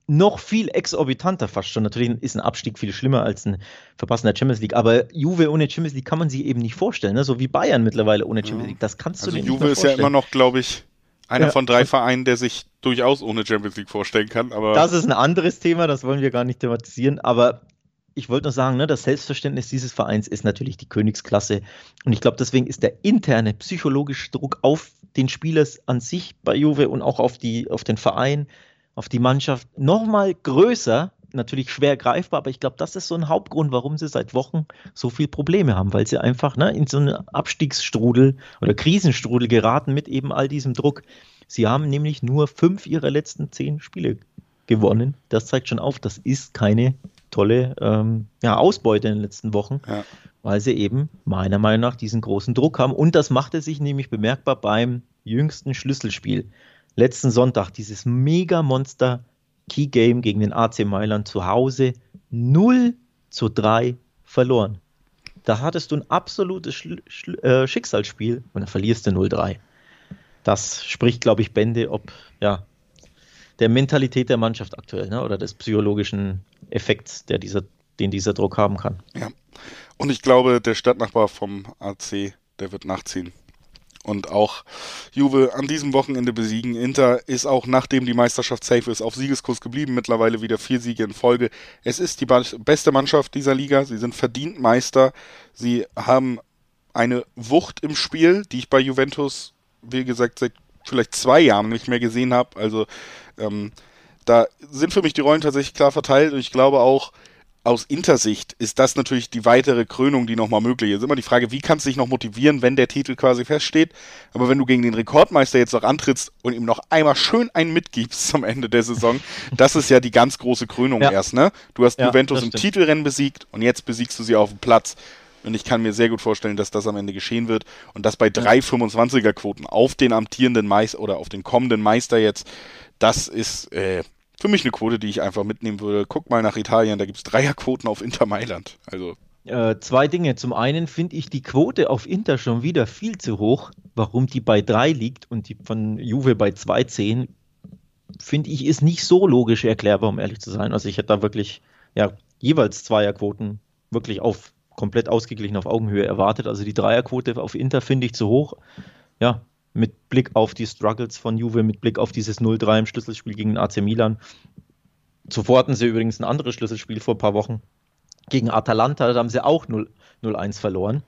noch viel exorbitanter fast schon. Natürlich ist ein Abstieg viel schlimmer als ein Verpassen der Champions League, aber Juve ohne Champions League kann man sich eben nicht vorstellen, ne? so wie Bayern mittlerweile ohne Champions League. Das kannst also du dir Juve nicht vorstellen. ist ja immer noch, glaube ich, einer ja. von drei Vereinen, der sich durchaus ohne Champions League vorstellen kann. Aber das ist ein anderes Thema, das wollen wir gar nicht thematisieren, aber ich wollte nur sagen, ne, das Selbstverständnis dieses Vereins ist natürlich die Königsklasse. Und ich glaube, deswegen ist der interne psychologische Druck auf den Spieler an sich bei Juve und auch auf, die, auf den Verein auf die Mannschaft nochmal größer, natürlich schwer greifbar, aber ich glaube, das ist so ein Hauptgrund, warum sie seit Wochen so viele Probleme haben, weil sie einfach ne, in so einen Abstiegsstrudel oder Krisenstrudel geraten mit eben all diesem Druck. Sie haben nämlich nur fünf ihrer letzten zehn Spiele gewonnen. Das zeigt schon auf, das ist keine tolle ähm, ja, Ausbeute in den letzten Wochen, ja. weil sie eben meiner Meinung nach diesen großen Druck haben. Und das machte sich nämlich bemerkbar beim jüngsten Schlüsselspiel letzten Sonntag dieses Mega-Monster Key Game gegen den AC Mailand zu Hause 0 zu 3 verloren. Da hattest du ein absolutes Schl Schl äh, Schicksalsspiel und dann verlierst du 0-3. Das spricht, glaube ich, Bände, ob ja, der Mentalität der Mannschaft aktuell ne, oder des psychologischen Effekts, der dieser, den dieser Druck haben kann. Ja. Und ich glaube, der Stadtnachbar vom AC, der wird nachziehen und auch Juve an diesem Wochenende besiegen. Inter ist auch nachdem die Meisterschaft safe ist auf Siegeskurs geblieben, mittlerweile wieder vier Siege in Folge. Es ist die beste Mannschaft dieser Liga, sie sind verdient Meister, sie haben eine Wucht im Spiel, die ich bei Juventus, wie gesagt, seit vielleicht zwei Jahren nicht mehr gesehen habe. Also ähm, da sind für mich die Rollen tatsächlich klar verteilt und ich glaube auch, aus Intersicht ist das natürlich die weitere Krönung, die nochmal möglich ist. Immer die Frage, wie kannst du dich noch motivieren, wenn der Titel quasi feststeht? Aber wenn du gegen den Rekordmeister jetzt noch antrittst und ihm noch einmal schön einen mitgibst zum Ende der Saison, *laughs* das ist ja die ganz große Krönung ja. erst, ne? Du hast ja, Juventus im Titelrennen besiegt und jetzt besiegst du sie auf dem Platz. Und ich kann mir sehr gut vorstellen, dass das am Ende geschehen wird und dass bei drei 25er Quoten auf den amtierenden Meister oder auf den kommenden Meister jetzt, das ist, äh, für mich eine Quote, die ich einfach mitnehmen würde. Guck mal nach Italien, da gibt es Dreierquoten auf Inter Mailand. Also. Äh, zwei Dinge. Zum einen finde ich die Quote auf Inter schon wieder viel zu hoch. Warum die bei drei liegt und die von Juve bei 2,10, finde ich, ist nicht so logisch erklärbar, um ehrlich zu sein. Also ich hätte da wirklich ja, jeweils Zweierquoten wirklich auf komplett ausgeglichen auf Augenhöhe erwartet. Also die Dreierquote auf Inter finde ich zu hoch. Ja, mit Blick auf die Struggles von Juve, mit Blick auf dieses 0-3 im Schlüsselspiel gegen AC Milan. Zuvor hatten sie übrigens ein anderes Schlüsselspiel vor ein paar Wochen gegen Atalanta, da haben sie auch 0-1 verloren.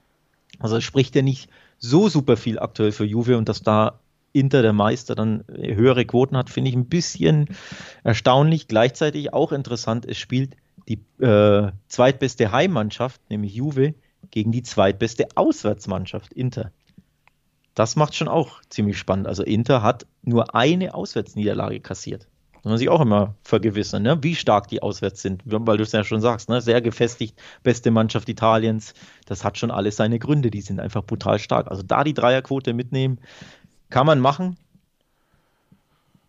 Also spricht ja nicht so super viel aktuell für Juve und dass da Inter der Meister dann höhere Quoten hat, finde ich ein bisschen erstaunlich. Gleichzeitig auch interessant, es spielt die äh, zweitbeste Heimmannschaft, nämlich Juve, gegen die zweitbeste Auswärtsmannschaft, Inter das macht schon auch ziemlich spannend. Also Inter hat nur eine Auswärtsniederlage kassiert. Muss man sich auch immer vergewissern, ne? wie stark die auswärts sind, weil du es ja schon sagst, ne? sehr gefestigt, beste Mannschaft Italiens. Das hat schon alles seine Gründe, die sind einfach brutal stark. Also da die Dreierquote mitnehmen, kann man machen.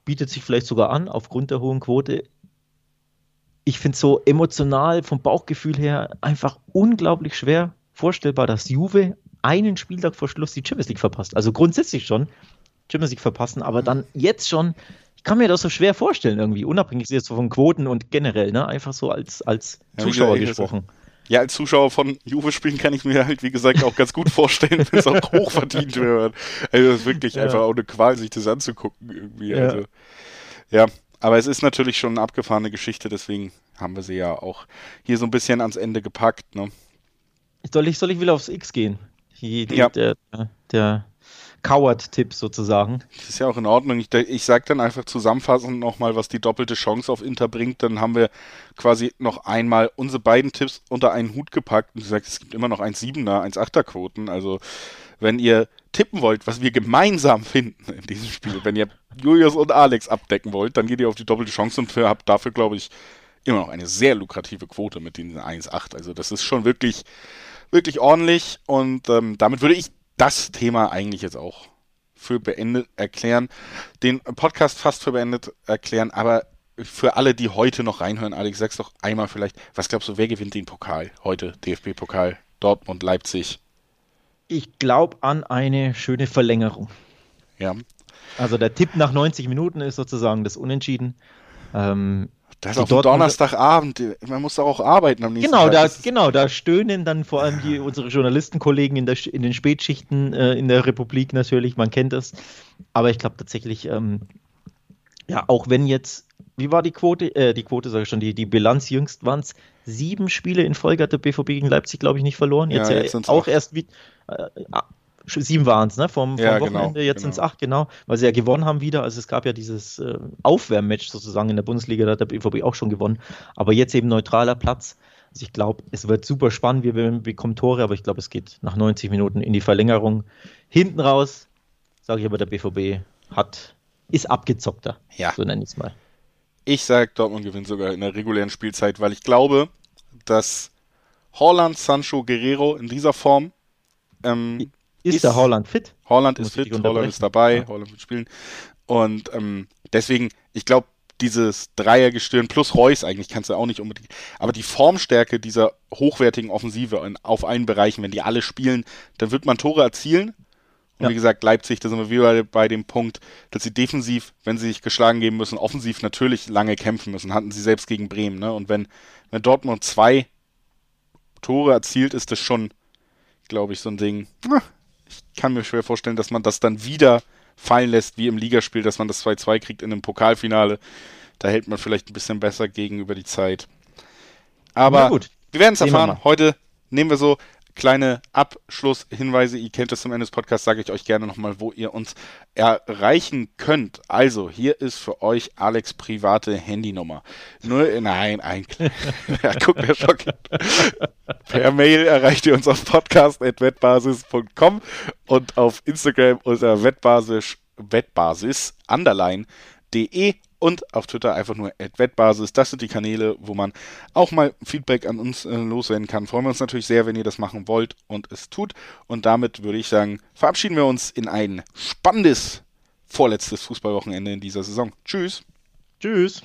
Bietet sich vielleicht sogar an, aufgrund der hohen Quote. Ich finde es so emotional vom Bauchgefühl her einfach unglaublich schwer vorstellbar, dass Juve einen Spieltag vor Schluss die Champions League verpasst. Also grundsätzlich schon Champions League verpassen, aber dann jetzt schon, ich kann mir das so schwer vorstellen irgendwie, unabhängig jetzt von Quoten und generell, ne? einfach so als, als ja, Zuschauer gesagt, gesprochen. Ja, als Zuschauer von Juve-Spielen kann ich mir halt, wie gesagt, auch ganz gut vorstellen, wenn es auch hochverdient wird. Also es ist wirklich ja. einfach auch eine Qual, sich das anzugucken irgendwie. Ja. Also, ja, aber es ist natürlich schon eine abgefahrene Geschichte, deswegen haben wir sie ja auch hier so ein bisschen ans Ende gepackt. Ne? Soll, ich, soll ich wieder aufs X gehen? Die, die, ja. Der, der Coward-Tipp sozusagen. Das ist ja auch in Ordnung. Ich, ich sage dann einfach zusammenfassend nochmal, was die doppelte Chance auf Inter bringt. Dann haben wir quasi noch einmal unsere beiden Tipps unter einen Hut gepackt. Und gesagt, es gibt immer noch 1,7er, 1,8er Quoten. Also wenn ihr tippen wollt, was wir gemeinsam finden in diesem Spiel, wenn ihr Julius und Alex abdecken wollt, dann geht ihr auf die doppelte Chance und habt dafür, glaube ich, immer noch eine sehr lukrative Quote mit den 1,8. Also das ist schon wirklich, wirklich ordentlich und ähm, damit würde ich das Thema eigentlich jetzt auch für beendet erklären, den Podcast fast für beendet erklären, aber für alle, die heute noch reinhören, Alex, sag's doch einmal vielleicht, was glaubst du, wer gewinnt den Pokal heute, DFB-Pokal, Dortmund, Leipzig? Ich glaube an eine schöne Verlängerung. Ja. Also der Tipp nach 90 Minuten ist sozusagen das Unentschieden. Ähm, das ist auf Donnerstagabend. Man muss doch auch arbeiten am nächsten genau, Tag. Da, genau, da stöhnen dann vor allem die, unsere Journalistenkollegen in, der, in den Spätschichten äh, in der Republik natürlich, man kennt das. Aber ich glaube tatsächlich, ähm, ja, auch wenn jetzt, wie war die Quote? Äh, die Quote, sage ich schon, die, die Bilanz jüngst waren es sieben Spiele in Folge hat der BVB gegen Leipzig, glaube ich, nicht verloren. Jetzt ja, jetzt auch erst wie, äh, sieben waren es, ne? Vom, vom ja, genau, Wochenende, genau, jetzt genau. sind es acht, genau, weil sie ja gewonnen haben wieder. Also es gab ja dieses äh, Aufwärmmatch sozusagen in der Bundesliga, da hat der BVB auch schon gewonnen. Aber jetzt eben neutraler Platz. Also ich glaube, es wird super spannend, wir bekommen Tore, aber ich glaube, es geht nach 90 Minuten in die Verlängerung. Hinten raus, sage ich aber, der BVB hat, ist abgezockter. Ja. So nenne ich es mal. Ich sage, Dortmund gewinnt sogar in der regulären Spielzeit, weil ich glaube, dass Holland, Sancho, Guerrero in dieser Form ähm, ist, ist der Holland fit? Holland ist fit, Holland ist dabei, ja. Holland wird spielen. Und ähm, deswegen, ich glaube, dieses Dreiergestirn plus Reus eigentlich kannst du auch nicht unbedingt. Aber die Formstärke dieser hochwertigen Offensive in, auf allen Bereichen, wenn die alle spielen, dann wird man Tore erzielen. Und ja. wie gesagt, Leipzig, da sind wir wieder bei dem Punkt, dass sie defensiv, wenn sie sich geschlagen geben müssen, offensiv natürlich lange kämpfen müssen. Hatten sie selbst gegen Bremen. Ne? Und wenn, wenn Dortmund zwei Tore erzielt, ist das schon, glaube ich, so ein Ding. Kann mir schwer vorstellen, dass man das dann wieder fallen lässt, wie im Ligaspiel, dass man das 2-2 kriegt in einem Pokalfinale. Da hält man vielleicht ein bisschen besser gegenüber die Zeit. Aber wir werden es erfahren. Heute nehmen wir so kleine Abschlusshinweise. Ihr kennt das zum Ende des Podcasts, sage ich euch gerne nochmal, wo ihr uns erreichen könnt. Also, hier ist für euch Alex private Handynummer. Nur, nein, ein, *laughs* ja, guck mir schon. per Mail erreicht ihr uns auf podcast.wettbasis.com und auf Instagram unter wettbasis, wettbasis, underline, de und auf Twitter einfach nur @wettbasis. Das sind die Kanäle, wo man auch mal Feedback an uns äh, loswerden kann. Freuen wir uns natürlich sehr, wenn ihr das machen wollt und es tut. Und damit würde ich sagen, verabschieden wir uns in ein spannendes vorletztes Fußballwochenende in dieser Saison. Tschüss. Tschüss.